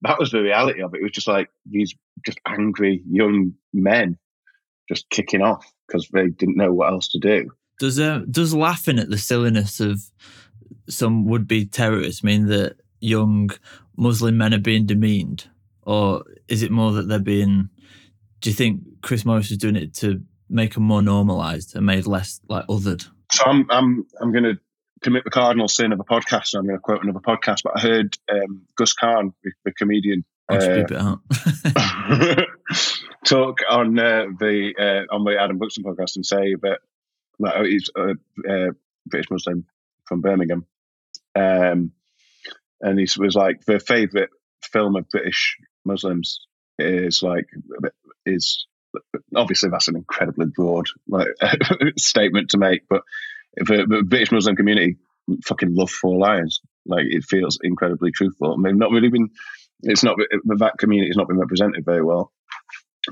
Speaker 4: that was the reality of it. It was just like these just angry young men just kicking off because they didn't know what else to do.
Speaker 1: does uh, does laughing at the silliness of some would be terrorists mean that young Muslim men are being demeaned, or is it more that they're being? Do you think Chris Morris is doing it to make them more normalised and made less like othered?
Speaker 4: So I'm I'm I'm going to commit the cardinal sin of a podcast. I'm going to quote another podcast, but I heard um, Guz Khan, the, the comedian, uh,
Speaker 1: beep it out.
Speaker 4: talk on uh, the uh, on the Adam Buxton podcast and say that like, oh, he's a uh, British Muslim from Birmingham, um, and he was like the favourite film of British Muslims is like is obviously that's an incredibly broad like statement to make, but the, British Muslim community fucking love Four Lions. Like it feels incredibly truthful. I mean, not really been. It's not that community has not been represented very well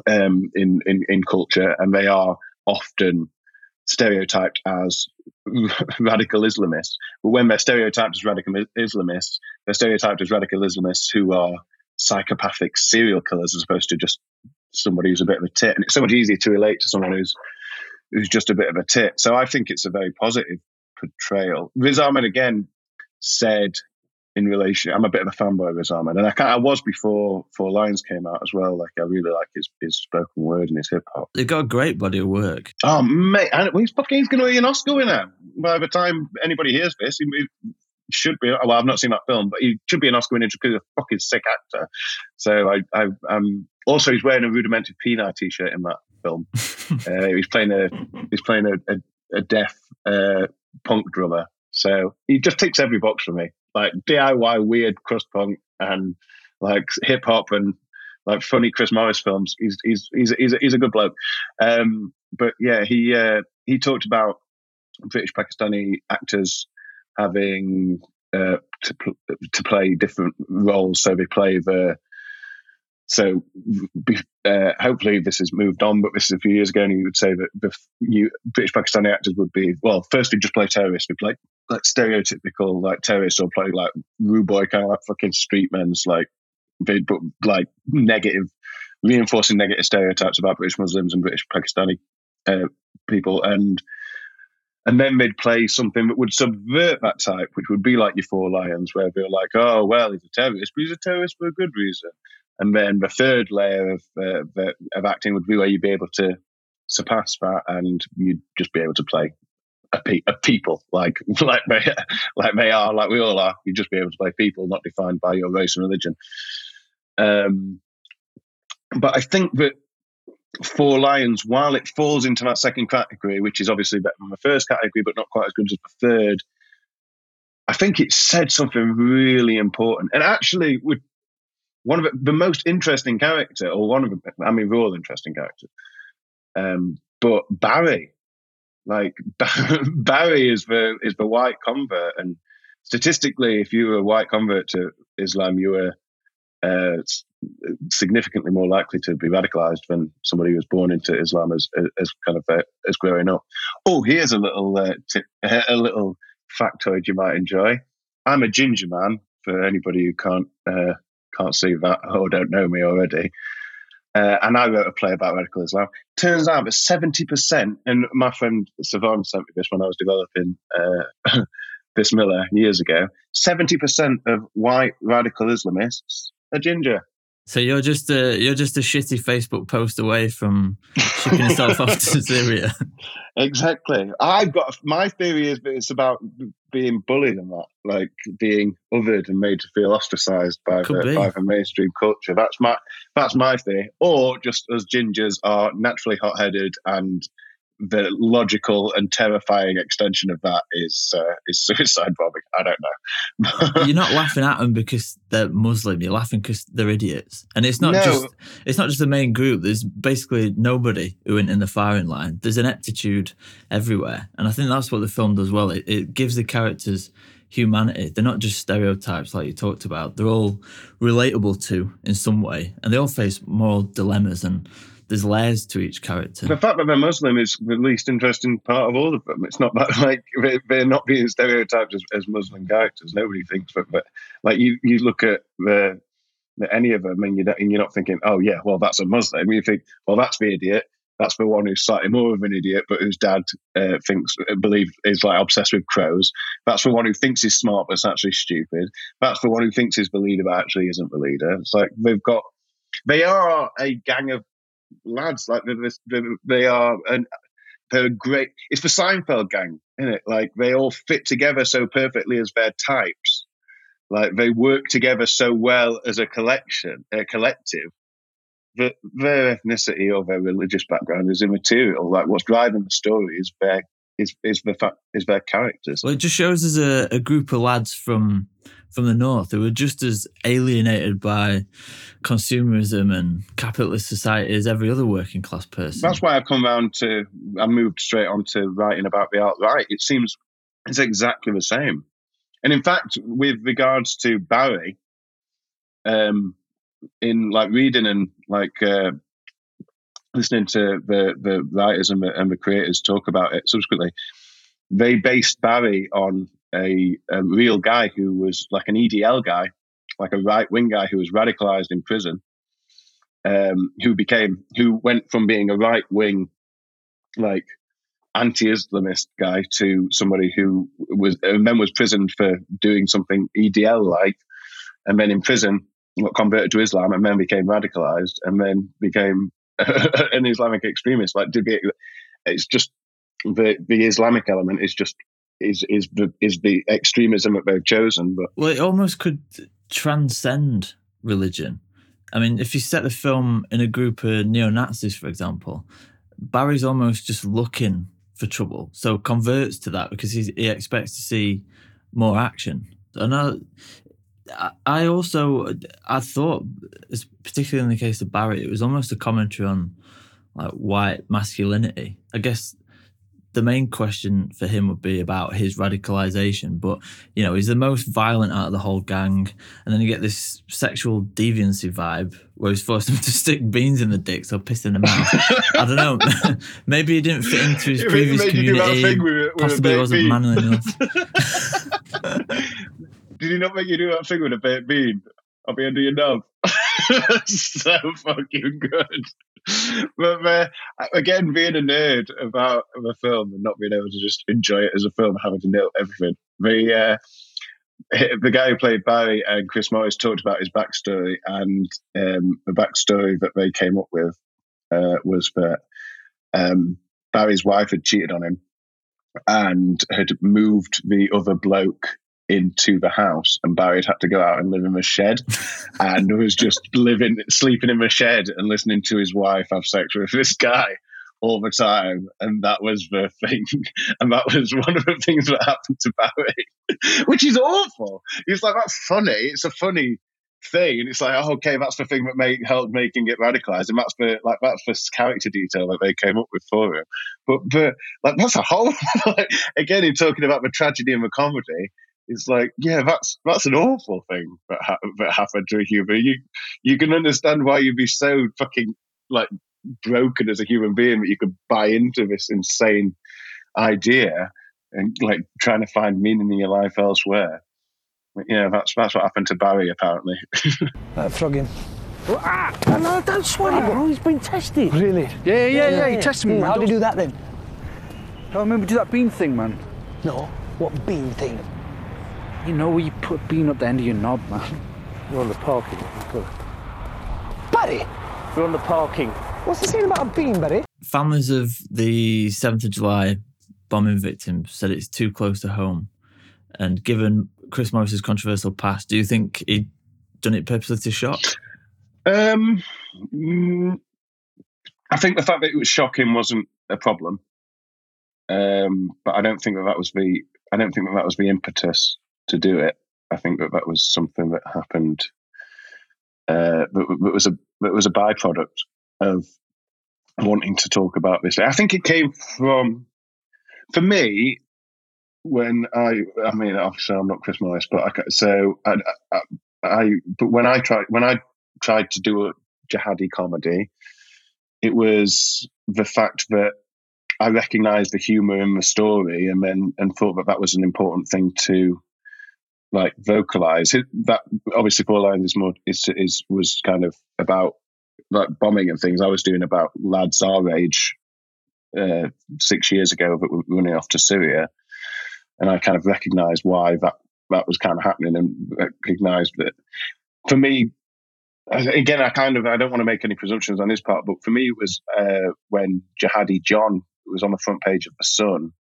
Speaker 4: um, in, in in culture, and they are often stereotyped as radical Islamists. But when they're stereotyped as radical Islamists, they're stereotyped as radical Islamists who are psychopathic serial killers as opposed to just somebody who's a bit of a tit. And it's so much easier to relate to someone who's who's just a bit of a tit. So I think it's a very positive portrayal. Riz Ahmed again said in relation, I'm a bit of a fanboy of Riz Ahmed, and I, I was before Four Lions came out as well. Like I really like his his spoken word and his hip hop.
Speaker 1: They've got a great body of work.
Speaker 4: Oh mate, and he's fucking he's going to be an Oscar winner by the time anybody hears this. He, he should be. Well, I've not seen that film, but he should be an Oscar winner because he's a fucking sick actor. So I, I, um, also he's wearing a Rudimentary Peni t-shirt in that film. uh, he's playing a he's playing a, a, a deaf uh, punk drummer. So he just ticks every box for me. Like DIY weird crust punk and like hip hop and like funny Chris Morris films. He's he's he's he's a, he's a good bloke. Um, but yeah, he uh, he talked about British Pakistani actors having uh, to pl- to play different roles. So they play the so uh, hopefully this has moved on, but this is a few years ago, and you would say that you, British Pakistani actors would be well, firstly just play terrorists, we play like stereotypical like terrorists, or play like rude boy kind of like fucking streetmen's, like they but like negative, reinforcing negative stereotypes about British Muslims and British Pakistani uh, people, and and then they'd play something that would subvert that type, which would be like your Four Lions, where they're like, oh well, he's a terrorist, but he's a terrorist for a good reason and then the third layer of, uh, of acting would be where you'd be able to surpass that and you'd just be able to play a, pe- a people like like they, like they are, like we all are. You'd just be able to play people, not defined by your race and religion. Um, but I think that Four Lions, while it falls into that second category, which is obviously better than the first category, but not quite as good as the third, I think it said something really important. And actually, would one of the, most interesting character, or one of the, I mean, we're all interesting characters. Um, but Barry, like Barry is the is the white convert, and statistically, if you were a white convert to Islam, you were uh, significantly more likely to be radicalized than somebody who was born into Islam as as kind of uh, as growing up. Oh, here's a little uh, a little factoid you might enjoy. I'm a ginger man for anybody who can't uh, can't see that or don't know me already. Uh, and I wrote a play about radical Islam. Turns out that 70%, and my friend Savon sent me this when I was developing uh, Bismillah years ago 70% of white radical Islamists are ginger.
Speaker 1: So you're just a you're just a shitty Facebook post away from shipping yourself off to Syria.
Speaker 4: Exactly. I've got my theory is that it's about being bullied and that, like being othered and made to feel ostracized by the, by the mainstream culture. That's my that's my theory. Or just as gingers are naturally hot headed and the logical and terrifying extension of that is uh, is suicide bombing. I don't know.
Speaker 1: You're not laughing at them because they're Muslim. You're laughing because they're idiots. And it's not
Speaker 4: No.
Speaker 1: just it's not just the main group. There's basically nobody who went in the firing line. There's an aptitude everywhere, and I think that's what the film does well. It, it gives the characters humanity. They're not just stereotypes like you talked about. They're all relatable to in some way, and they all face moral dilemmas and. There's layers to each character.
Speaker 4: The fact that they're Muslim is the least interesting part of all of them. It's not that like they- they're not being stereotyped as, as Muslim characters. Nobody thinks that, but like you, you look at the, the any of them, and you're not, and you're not thinking, oh yeah, well that's a Muslim. You think, well that's the idiot. That's the one who's slightly more of an idiot, but whose dad uh, thinks, believe is like obsessed with crows. That's the one who thinks he's smart, but actually stupid. That's the one who thinks he's the leader, but actually isn't the leader. It's like they've got, they are a gang of lads. Like they, they, are, and they're great. It's the Seinfeld gang, isn't it? Like they all fit together so perfectly as their types. Like they work together so well as a collection, a collective. That their ethnicity or their religious background is immaterial. Like what's driving the story is their is is the fact is their characters.
Speaker 1: Well, it just shows us a, a group of lads from from the north who are just as alienated by consumerism and capitalist society as every other working class person.
Speaker 4: That's why I've come round to. I moved straight on to writing about the alt right. It seems it's exactly the same. And in fact, with regards to Barry, um, in like reading and like uh, listening to the the writers and the, and the creators talk about it subsequently, they based Barry on a, a real guy who was like an EDL guy, like a right wing guy who was radicalized in prison, um, who became who went from being a right wing, like anti-Islamist guy to somebody who was and then was prisoned for doing something EDL like, and then in prison got converted to Islam and then became radicalized and then became an Islamic extremist. Like, to get, it's just the the Islamic element is just is is the is the extremism that they've chosen. But
Speaker 1: Well, it almost could transcend religion. I mean, if you set the film in a group of neo Nazis, for example, Barry's almost just looking for trouble, so converts to that because he expects to see more action. I, I- I also I thought, particularly in the case of Barry, it was almost a commentary on like white masculinity. I guess the main question for him would be about his radicalization. But you know, he's the most violent out of the whole gang, and then you get this sexual deviancy vibe where he's forced them to stick beans in the dicks or piss in the mouth. I don't know. Maybe he didn't fit into his
Speaker 4: It
Speaker 1: previous
Speaker 4: made you do
Speaker 1: community.
Speaker 4: with with
Speaker 1: Possibly wasn't manly enough.
Speaker 4: did he not make you do that thing with a baked bean? I'll be under your knob. so fucking good. But uh, again, being a nerd about a film and not being able to just enjoy it as a film, having to know everything. The uh, the guy who played Barry and Chris Morris talked about his backstory, and um, the backstory that they came up with uh, was that um, Barry's wife had cheated on him and had moved the other bloke into the house, and Barry had had to go out and live in a shed, and was just living, sleeping in the shed, and listening to his wife have sex with this guy all the time, and that was the thing, and that was one of the things that happened to Barry, which is awful. He's like, that's funny. It's a funny thing, and it's like, oh, okay, that's the thing that made helped making it radicalized, and that's the like that's the character detail that they came up with for him. But but like that's a whole like, again in talking about the tragedy and the comedy. It's like, yeah, that's that's an awful thing that ha- that happened to a human. You you can understand why you'd be so fucking like broken as a human being that you could buy into this insane idea and like trying to find meaning in your life elsewhere. But, yeah, that's that's what happened to Barry apparently.
Speaker 7: Uh, frog him. Ah, no, don't swear, bro. He's been tested. Really?
Speaker 8: Yeah, yeah, yeah, he tested me,
Speaker 7: Mm. How did you do that then?
Speaker 8: I remember do that bean thing, man.
Speaker 7: No. What bean thing?
Speaker 8: You know where you put a bean up the end of your knob, man.
Speaker 6: We're on the parking. Good.
Speaker 7: Buddy,
Speaker 6: We're on the parking.
Speaker 7: what's he saying about a bean, buddy?
Speaker 1: Families of the 7th of July bombing victims said it's too close to home. And given Chris Morris's controversial past, do you think he'd done it purposely to shock?
Speaker 4: Um, mm, I think the fact that it was shocking wasn't a problem, um, but I don't think that that was the I don't think that that was the impetus to do it. I think that that was something that happened. Uh, that, was a that was a byproduct of wanting to talk about this. I think it came from, for me, when I I mean obviously I'm not Chris Morris, but I, so I, I, I but when I tried when I tried to do a jihadi comedy, it was the fact that I recognised the humour in the story, and then and thought that that was an important thing to like vocalise. It- That obviously Four Lions is more is is was kind of about like bombing and things. I was doing about lads our age uh, six years ago that were running off to Syria, and I kind of recognised why that that was kind of happening, and recognised that for me again, I kind of I don't want to make any presumptions on his part, but for me, it was uh, when Jihadi John was on the front page of the Sun,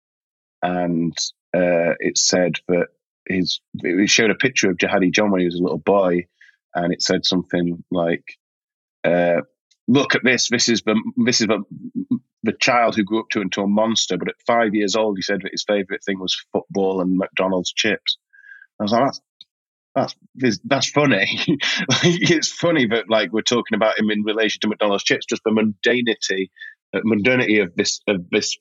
Speaker 4: and uh, it said that his showed a picture of Jihadi John when he was a little boy, and it said something like, uh, "Look at this. This is the this is the the child who grew up to into a monster." But at five years old, he said that his favorite thing was football and McDonald's chips. I was like, "That's that's that's funny. like, it's funny that like we're talking about him in relation to McDonald's chips, just the mundanity, uh, of this of this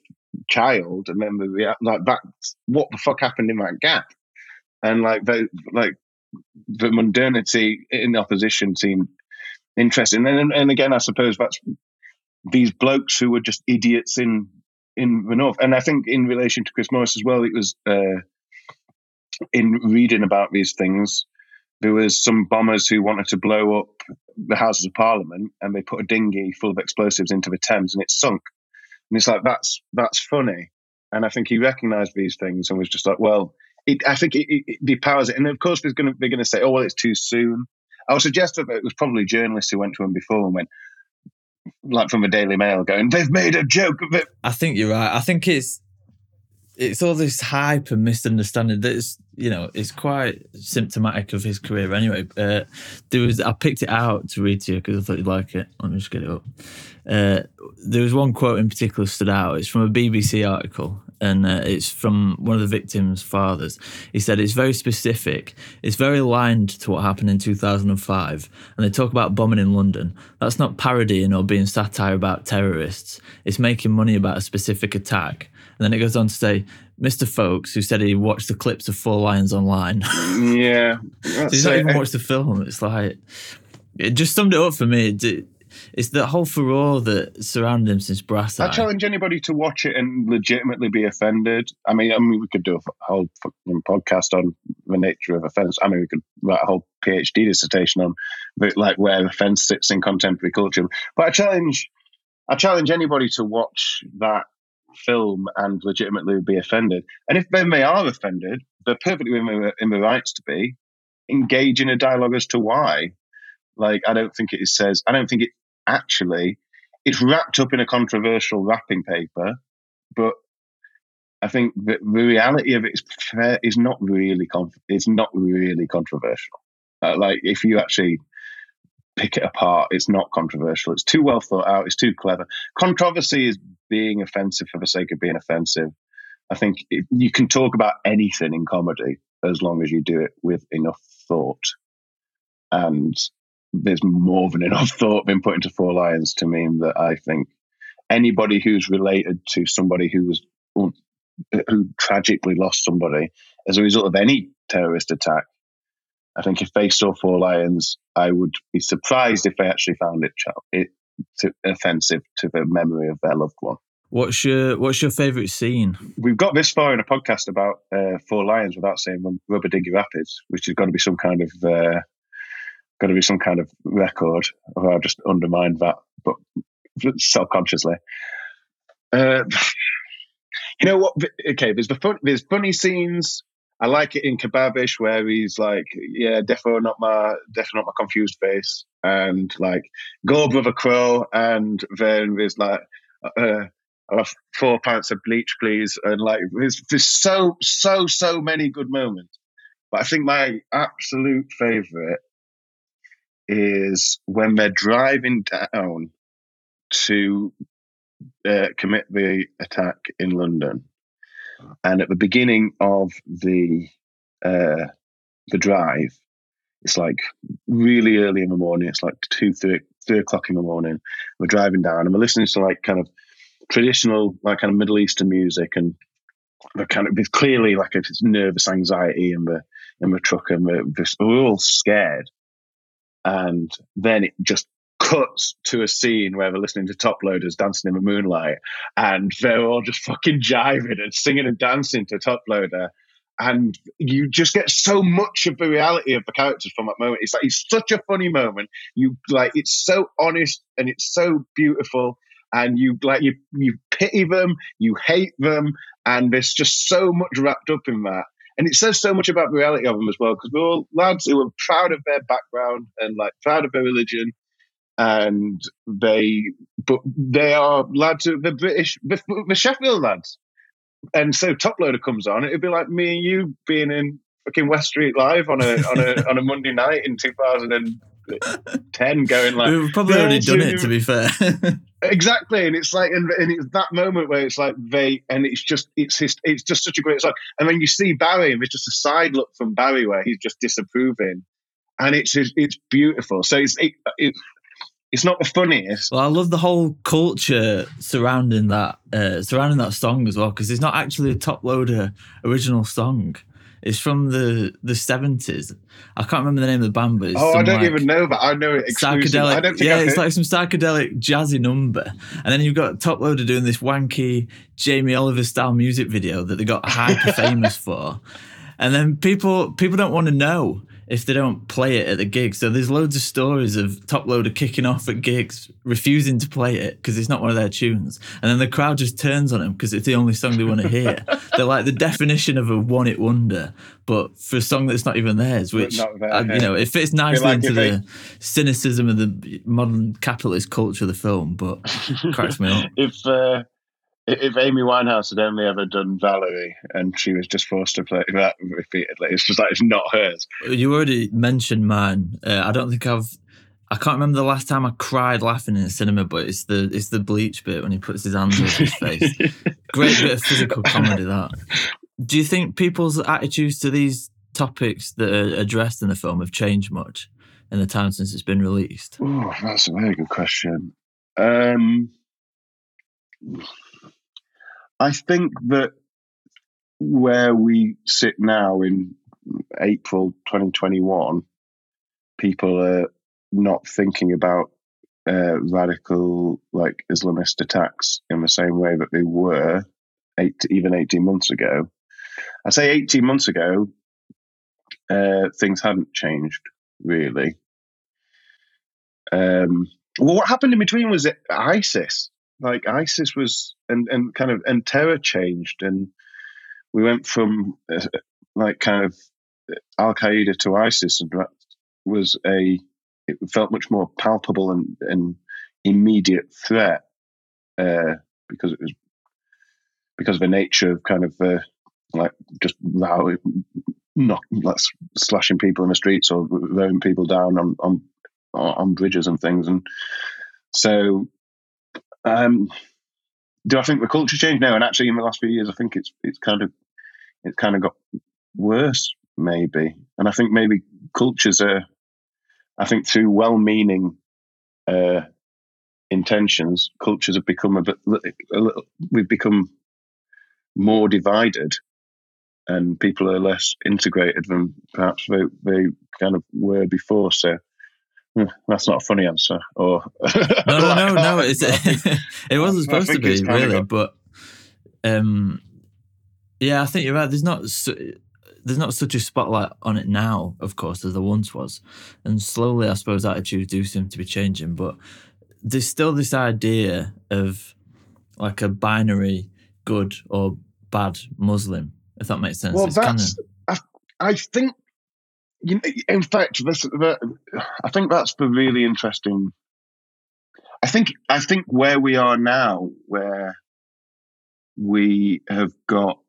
Speaker 4: child, and then the like that. What the fuck happened in that gap? And like the like the mundanity in the opposition seemed interesting. And and again, I suppose that's these blokes who were just idiots in in the north. And I think in relation to Chris Morris as well, it was. Uh, in reading about these things, there was some bombers who wanted to blow up the Houses of Parliament, and they put a dinghy full of explosives into the Thames, and it sunk. And it's like that's that's funny. And I think he recognised these things and was just like, well, it, I think it, it, depowers it. And of course, there's going to they're going to say, oh well, it's too soon. I would suggest that it was probably journalists who went to him before and went, like from the Daily Mail, going, they've made a joke of it.
Speaker 1: I think you're right. I think it's it's all this hype and misunderstanding that's you know it's quite symptomatic of his career anyway. Uh, there was I picked it out to read to you because I thought you'd like it. Let me just get it up. Uh, there was one quote in particular stood out. It's from a BBC article, and uh, it's from one of the victims' fathers. He said it's very specific. It's very aligned to what happened in 2005, and they talk about bombing in London. That's not parodying or being satire about terrorists. It's making money about a specific attack. And then it goes on to say, Mr. Foulkes, who said he watched the clips of Four Lions online.
Speaker 4: Yeah,
Speaker 1: So he's not even watched the film. It's like it just summed it up for me. It- It's the whole furore that surrounded him since Brass
Speaker 4: I challenge anybody to watch it and legitimately be offended. I mean, I mean, we could do a whole fucking podcast on the nature of offence. I mean, we could write a whole PhD dissertation on like where offence sits in contemporary culture. But I challenge, I challenge anybody to watch that film and legitimately be offended. And if then they are offended, they're perfectly in the, in the rights to be. Engage in a dialogue as to why. Like, I don't think it says. I don't think it actually it's wrapped up in a controversial wrapping paper, but I think that the reality of it is fair, is not really con- is not really controversial. Uh, like if you actually pick it apart, it's not controversial. It's too well thought out. It's too clever. Controversy is being offensive for the sake of being offensive. I think it, you can talk about anything in comedy as long as you do it with enough thought. And there's more than enough thought been put into Four Lions to mean that I think anybody who's related to somebody who was who tragically lost somebody as a result of any terrorist attack, I think if they saw Four Lions, I would be surprised if they actually found it, it to, offensive to the memory of their loved one.
Speaker 1: What's your What's your favourite scene?
Speaker 4: We've got this far in a podcast about uh, Four Lions without saying Rubber Dinghy Rapids, which has got to be some kind of uh, got to be some kind of record, or I've just undermined that, but self-consciously. Uh, you know what? Okay, there's the fun, there's funny scenes. I like it in Kebabish where he's like, yeah, defo not my defo not my confused face, and like go brother crow, and then there's like. Uh, I'll have four pints of bleach, please. And like, there's, there's so, so, so many good moments. But I think my absolute favorite is when they're driving down to uh, commit the attack in London. And at the beginning of the uh, the drive, it's like really early in the morning. It's like two, three, three o'clock in the morning. We're driving down and we're listening to like kind of traditional, like kind of Middle Eastern music, and we're kind of there's clearly like a nervous anxiety in the in the truck, and we're, we're all scared. And then it just cuts to a scene where they're listening to top loaders dancing in the moonlight, and they're all just fucking jiving and singing and dancing to top loader. And you just get so much of the reality of the characters from that moment. It's like it's such a funny moment. You like it's so honest and it's so beautiful and you like you you pity them, you hate them, and there's just so much wrapped up in that. And it says so much about the reality of them as well, because we're all lads who are proud of their background and like proud of their religion, and they but they are lads, who- the British, the, the Sheffield lads. And so Top Loader comes on. It'd be like me and you being in fucking West Street Live on a on a on a Monday night in 2010, going like
Speaker 1: We've probably already done it, to be fair.
Speaker 4: exactly and it's like and, and it's that moment where it's like they and it's just it's his, it's just such a great song and then you see barry and there's just a side look from barry where he's just disapproving and it's it's beautiful so it's it, it, it's not the funniest
Speaker 1: Well, I love the whole culture surrounding that, uh, surrounding that song as well, because it's not actually a top loader original song. It's from the the seventies. I can't remember the name of the band, but it's
Speaker 4: oh i don't
Speaker 1: like,
Speaker 4: even know that i know it
Speaker 1: psychedelic.
Speaker 4: i don't think
Speaker 1: yeah, it's like some psychedelic jazzy number, and then you've got Top Loader doing this wanky Jamie Oliver style music video that they got hyper famous for, and then people people don't want to know if they don't play it at the gig. So there's loads of stories of Top Loader kicking off at gigs, refusing to play it because it's not one of their tunes, and then the crowd just turns on them because it's the only song they want to hear. They're like the definition of a one-hit wonder, but for a song that's not even theirs, which
Speaker 4: their
Speaker 1: uh, you know it fits nicely
Speaker 4: like
Speaker 1: into
Speaker 4: if they-
Speaker 1: the cynicism of the modern capitalist culture of the film, but cracks me up.
Speaker 4: if uh if Amy Winehouse had only ever done Valerie and she was just forced to play that repeatedly, it's just like it's not hers.
Speaker 1: You already mentioned mine. Uh, I don't think I've. I can't remember the last time I cried laughing in the cinema, but it's the it's the bleach bit when he puts his hands over his face. Great bit of physical comedy. That. Do you think people's attitudes to these topics that are addressed in the film have changed much in the time since it's been released?
Speaker 4: Oh, that's a very good question. Um, I think that where we sit now in April 2021, people are not thinking about uh, radical, like Islamist attacks in the same way that they were eight, even 18 months ago. I say 18 months ago, uh, things hadn't changed really. Um, well, what happened in between was ISIS. Like ISIS was, and and kind of, and terror changed, and we went from uh, like kind of Al Qaeda to ISIS, and that was a. It felt much more palpable and, and immediate threat uh, because it was because of the nature of kind of uh, like just how not like slashing people in the streets or throwing people down on on on bridges and things. And so, um, do I think the culture changed? No. And actually, in the last few years, I think it's it's kind of it's kind of got worse, maybe. And I think maybe cultures are, I think through well-meaning uh, intentions, cultures have become a bit, a little, we've become more divided. And people are less integrated than perhaps they, they kind of were before. So, That's not a funny answer. Or
Speaker 1: No, no, no, no. It's, it wasn't supposed to be really,
Speaker 4: got-
Speaker 1: but um, yeah, I think you're right. There's not su- there's not such a spotlight on it now, of course, as there once was, and slowly, I suppose, attitudes do seem to be changing. But there's still this idea of like a binary good or bad Muslim, if that makes sense.
Speaker 4: Well,
Speaker 1: It's kinda-
Speaker 4: that's. I, I think. You in fact, this, the, I think that's the really interesting. I think. I think where we are now, where we have got,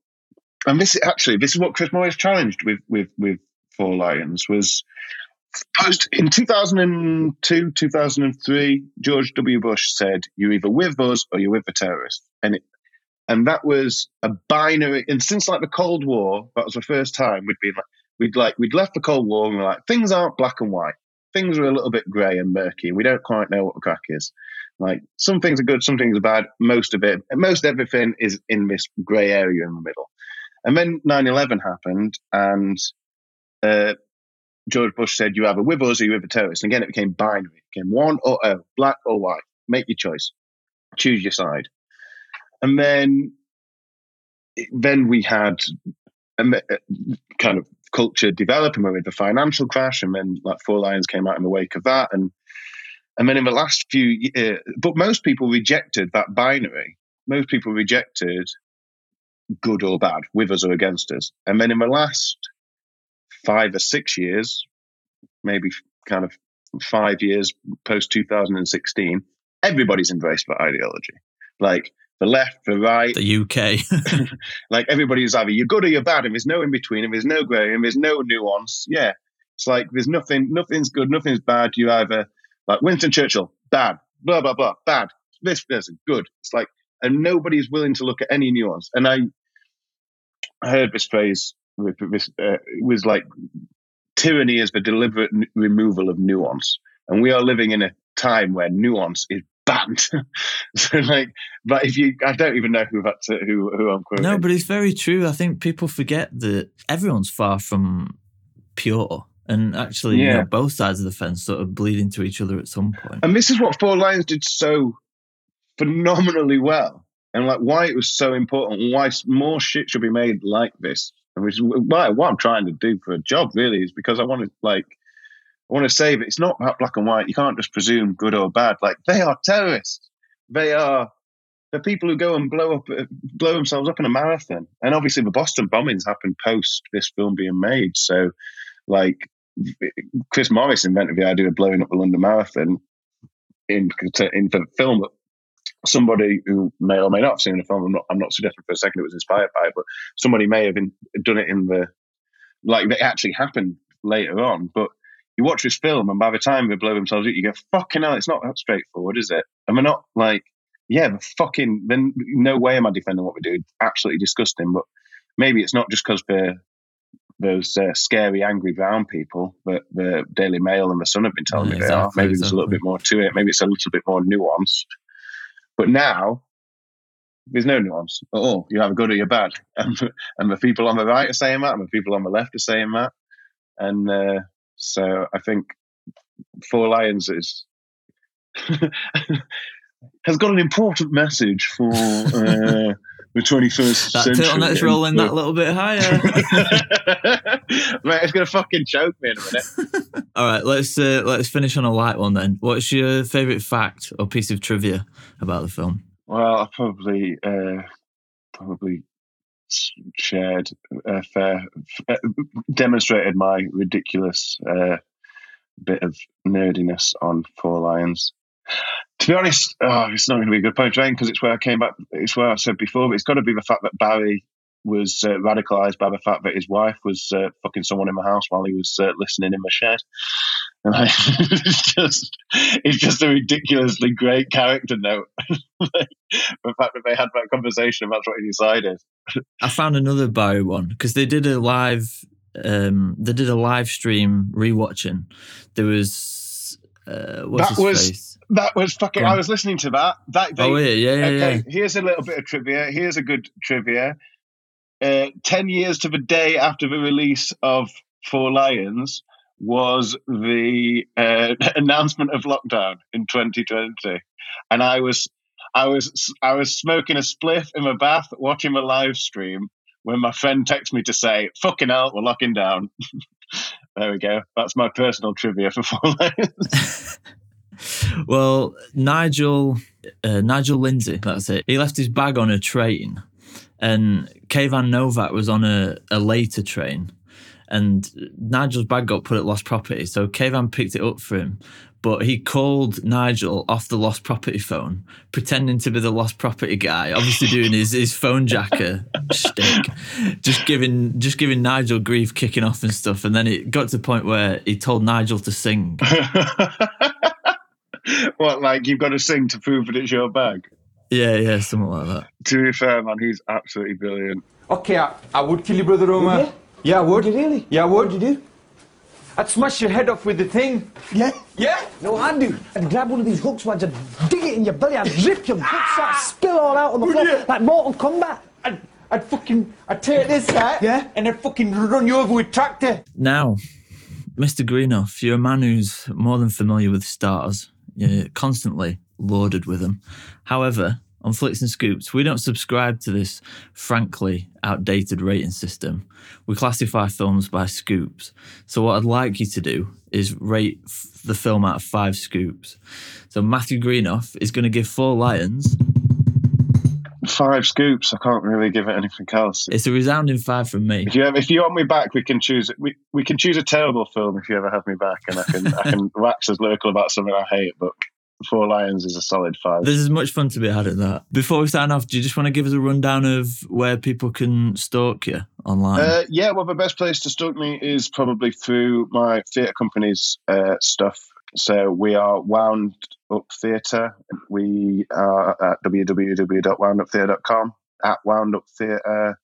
Speaker 4: and this actually, this is what Chris Morris challenged with with with Four Lions was post in 2002, 2003. George W. Bush said, "You're either with us or you're with the terrorists," and it, and that was a binary. And since like the Cold War, that was the first time we'd been like, we'd like, we'd left the Cold War and we're like, things aren't black and white. Things are a little bit grey and murky, and we don't quite know what the crack is. Like some things are good, some things are bad. Most of it, most everything is in this grey area in the middle. And then 9/11 happened, and uh, George Bush said, "You either with us or you with the terrorists." And again, it became binary. It became one or oh, black or white. Make your choice. Choose your side. And then, then we had a kind of culture develop, and we had the financial crash, and then like Four Lions came out in the wake of that, and and then in the last few, years, uh, but most people rejected that binary. Most people rejected good or bad, with us or against us. And then in the last five or six years, maybe kind of five years post 2016, everybody's embraced that ideology. Like the left, the right,
Speaker 1: The UK.
Speaker 4: like everybody's either you're good or you're bad, and there's no in between, and there's no grey, and there's no nuance. Yeah, it's like there's nothing, nothing's good, nothing's bad. You either like Winston Churchill, bad, blah blah blah, bad. This person, good. It's like, and nobody's willing to look at any nuance. And I, I heard this phrase with this uh, was like tyranny is the deliberate n- removal of nuance, and we are living in a time where nuance is so like, but if you, I don't even know who that's who who I'm quoting.
Speaker 1: no, but it's very true. I think people forget that everyone's far from pure. And actually, you know, both sides of the fence sort of bleed into each other at some point.
Speaker 4: And this is what Four Lions did so phenomenally well, and like why it was so important, why more shit should be made like this. And which is why what I'm trying to do for a job really is because I want to like I want to say that it's not black and white. You can't just presume good or bad. Like they are terrorists. They are the people who go and blow up uh, blow themselves up in a marathon. And obviously the Boston bombings happened post this film being made. So like Chris Morris invented the idea of blowing up the London Marathon in in the film. Somebody who may or may not have seen the film, I'm not, I'm not suggesting for a second it was inspired by it, but somebody may have done it in the like it actually happened later on. But you watch this film, and by the time they blow themselves up, you go, "Fucking hell, it's not that straightforward, is it?" And we're not like, yeah, the fucking. Then no way am I defending what we do. Absolutely disgusting. But maybe it's not just because they're those uh, scary, angry brown people that the Daily Mail and the Sun have been telling
Speaker 1: Yeah,
Speaker 4: me they are.
Speaker 1: exactly,
Speaker 4: Maybe there's a little bit more to it. Maybe it's a little bit more nuanced. But now there's no nuance at all. You have a good or you're bad, and, and the people on the right are saying that, and the people on the left are saying that, and uh, so I think Four Lions is has got an important message for uh, the 21st
Speaker 1: That
Speaker 4: century.
Speaker 1: turtleneck's rolling that little bit higher.
Speaker 4: Mate, it's gonna fucking choke me in a minute.
Speaker 1: All right, let's uh, let's finish on a light one then. What's your favorite fact or piece of trivia about the film?
Speaker 4: Well, I probably uh, probably shared a fair, uh, demonstrated my ridiculous uh, bit of nerdiness on Four Lions. To be honest, oh, it's not going to be a good point, Jane, because it's where I came back. It's where I said before, but it's got to be the fact that Barry was uh, radicalized by the fact that his wife was uh, fucking someone in my house while he was uh, listening in my shed. And I, it's just, it's just a ridiculously great character note. Like, the fact that they had that conversation, and that's what he decided.
Speaker 1: I found another Barry one because they did a live, um, they did a live stream rewatching. There was uh, what's
Speaker 4: That was-
Speaker 1: face?
Speaker 4: That was fucking.
Speaker 1: On.
Speaker 4: I was listening to that. That they,
Speaker 1: oh yeah, yeah, yeah,
Speaker 4: okay,
Speaker 1: yeah.
Speaker 4: here's a little bit of trivia. Here's a good trivia. Uh, Ten years to the day after the release of Four Lions was the uh, announcement of lockdown in 2020, and I was, I was, I was smoking a spliff in my bath, watching a live stream when my friend texted me to say, "Fucking hell, we're locking down." there we go. That's my personal trivia for Four Lions.
Speaker 1: Well, Nigel, uh, Nigel Lindsay, that's it. He left his bag on a train, and Kayvan Novak was on a, a later train, and Nigel's bag got put at lost property. So Kayvan picked it up for him, but he called Nigel off the lost property phone, pretending to be the lost property guy, obviously doing his, his Fonejacker shtick, just giving just giving Nigel grief, kicking off and stuff. And then it got to the point where he told Nigel to sing.
Speaker 4: what, like you've got to sing to prove that it's your bag?
Speaker 1: Yeah, yeah, something like that.
Speaker 4: To be fair, man, he's absolutely brilliant.
Speaker 9: Okay, I, I would kill you, brother Omar.
Speaker 7: you?
Speaker 9: Yeah, I would.
Speaker 7: Would you really?
Speaker 9: Yeah, I would.
Speaker 7: What'd you do?
Speaker 9: I'd smash your head off with the thing.
Speaker 7: Yeah?
Speaker 9: Yeah?
Speaker 7: No, I'd do. I'd grab one of these hooks, man, I'd dig it in your belly, I'd rip your guts out, spill all out on the floor,
Speaker 9: you?
Speaker 7: like Mortal Kombat.
Speaker 9: I'd, I'd fucking, I'd take this, right?
Speaker 7: Yeah?
Speaker 9: And I'd fucking run you over with tractor.
Speaker 1: Now, Mr. Greenough, you're a man who's more than familiar with stars. You're constantly lauded with them. However, on Flicks and Scoops, we don't subscribe to this frankly outdated rating system. We classify films by scoops. So, what I'd like you to do is rate f- the film out of five scoops. So, Matthew Greenough is going to give Four Lions.
Speaker 4: Five scoops. I can't really give it anything else.
Speaker 1: It's a resounding five from me.
Speaker 4: If you ever, if you want me back, we can choose. We we can choose a terrible film if you ever have me back, and I can I can wax as lyrical about something I hate. But Four Lions is a solid five.
Speaker 1: There's as much fun to be had at that. Before we sign off, do you just want to give us a rundown of where people can stalk you online?
Speaker 4: Uh, yeah, well, the best place to stalk me is probably through my theatre company's uh, stuff. So we are Wound Up Theatre. We are at www.wounduptheatre.com, at Wound Up Theatre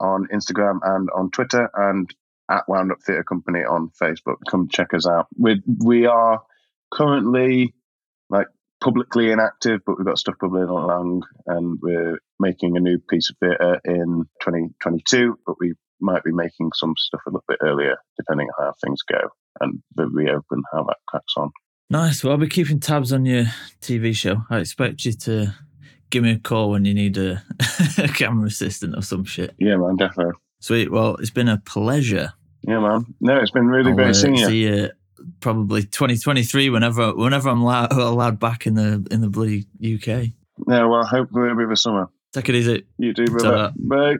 Speaker 4: on Instagram and on Twitter, and at Wound Up Theatre Company on Facebook. Come check us out. We we are currently like publicly inactive, but we've got stuff bubbling along, and we're making a new piece of theatre in 2022. But we might be making some stuff a little bit earlier, depending on how things go and the reopen, how that cracks on.
Speaker 1: Nice. Well, I'll be keeping tabs on your TV show. I expect you to give me a call when you need a, a camera assistant or some shit.
Speaker 4: Yeah, man, definitely.
Speaker 1: Sweet. Well, it's been a pleasure.
Speaker 4: Yeah, man. No, it's been really
Speaker 1: I'll,
Speaker 4: great
Speaker 1: uh,
Speaker 4: seeing you.
Speaker 1: See you probably 2023 whenever whenever I'm allowed, allowed back in the in the bloody UK.
Speaker 4: Yeah, well, hopefully it'll be the summer.
Speaker 1: Take it easy.
Speaker 4: You do, brother. Bye.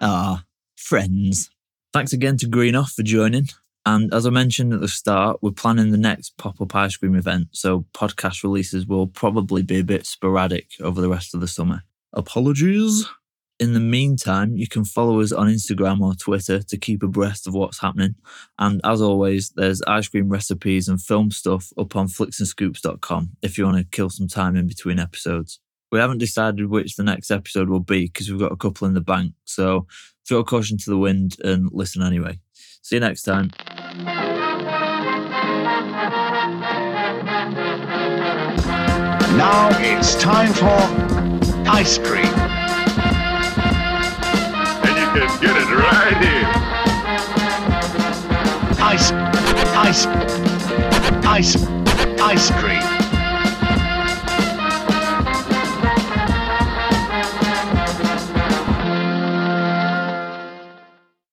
Speaker 1: Ah, friends. Thanks again to Greenough for joining. And as I mentioned at the start, we're planning the next pop up ice cream event, so podcast releases will probably be a bit sporadic over the rest of the summer. Apologies. In the meantime, you can follow us on Instagram or Twitter to keep abreast of what's happening. And as always, there's ice cream recipes and film stuff up on flicksandscoops.com if you want to kill some time in between episodes. We haven't decided which the next episode will be because we've got a couple in the bank. So throw caution to the wind and listen anyway. See you next time.
Speaker 2: Now it's time for ice cream.
Speaker 3: Can get it right here.
Speaker 2: Ice, ice, ice, ice cream.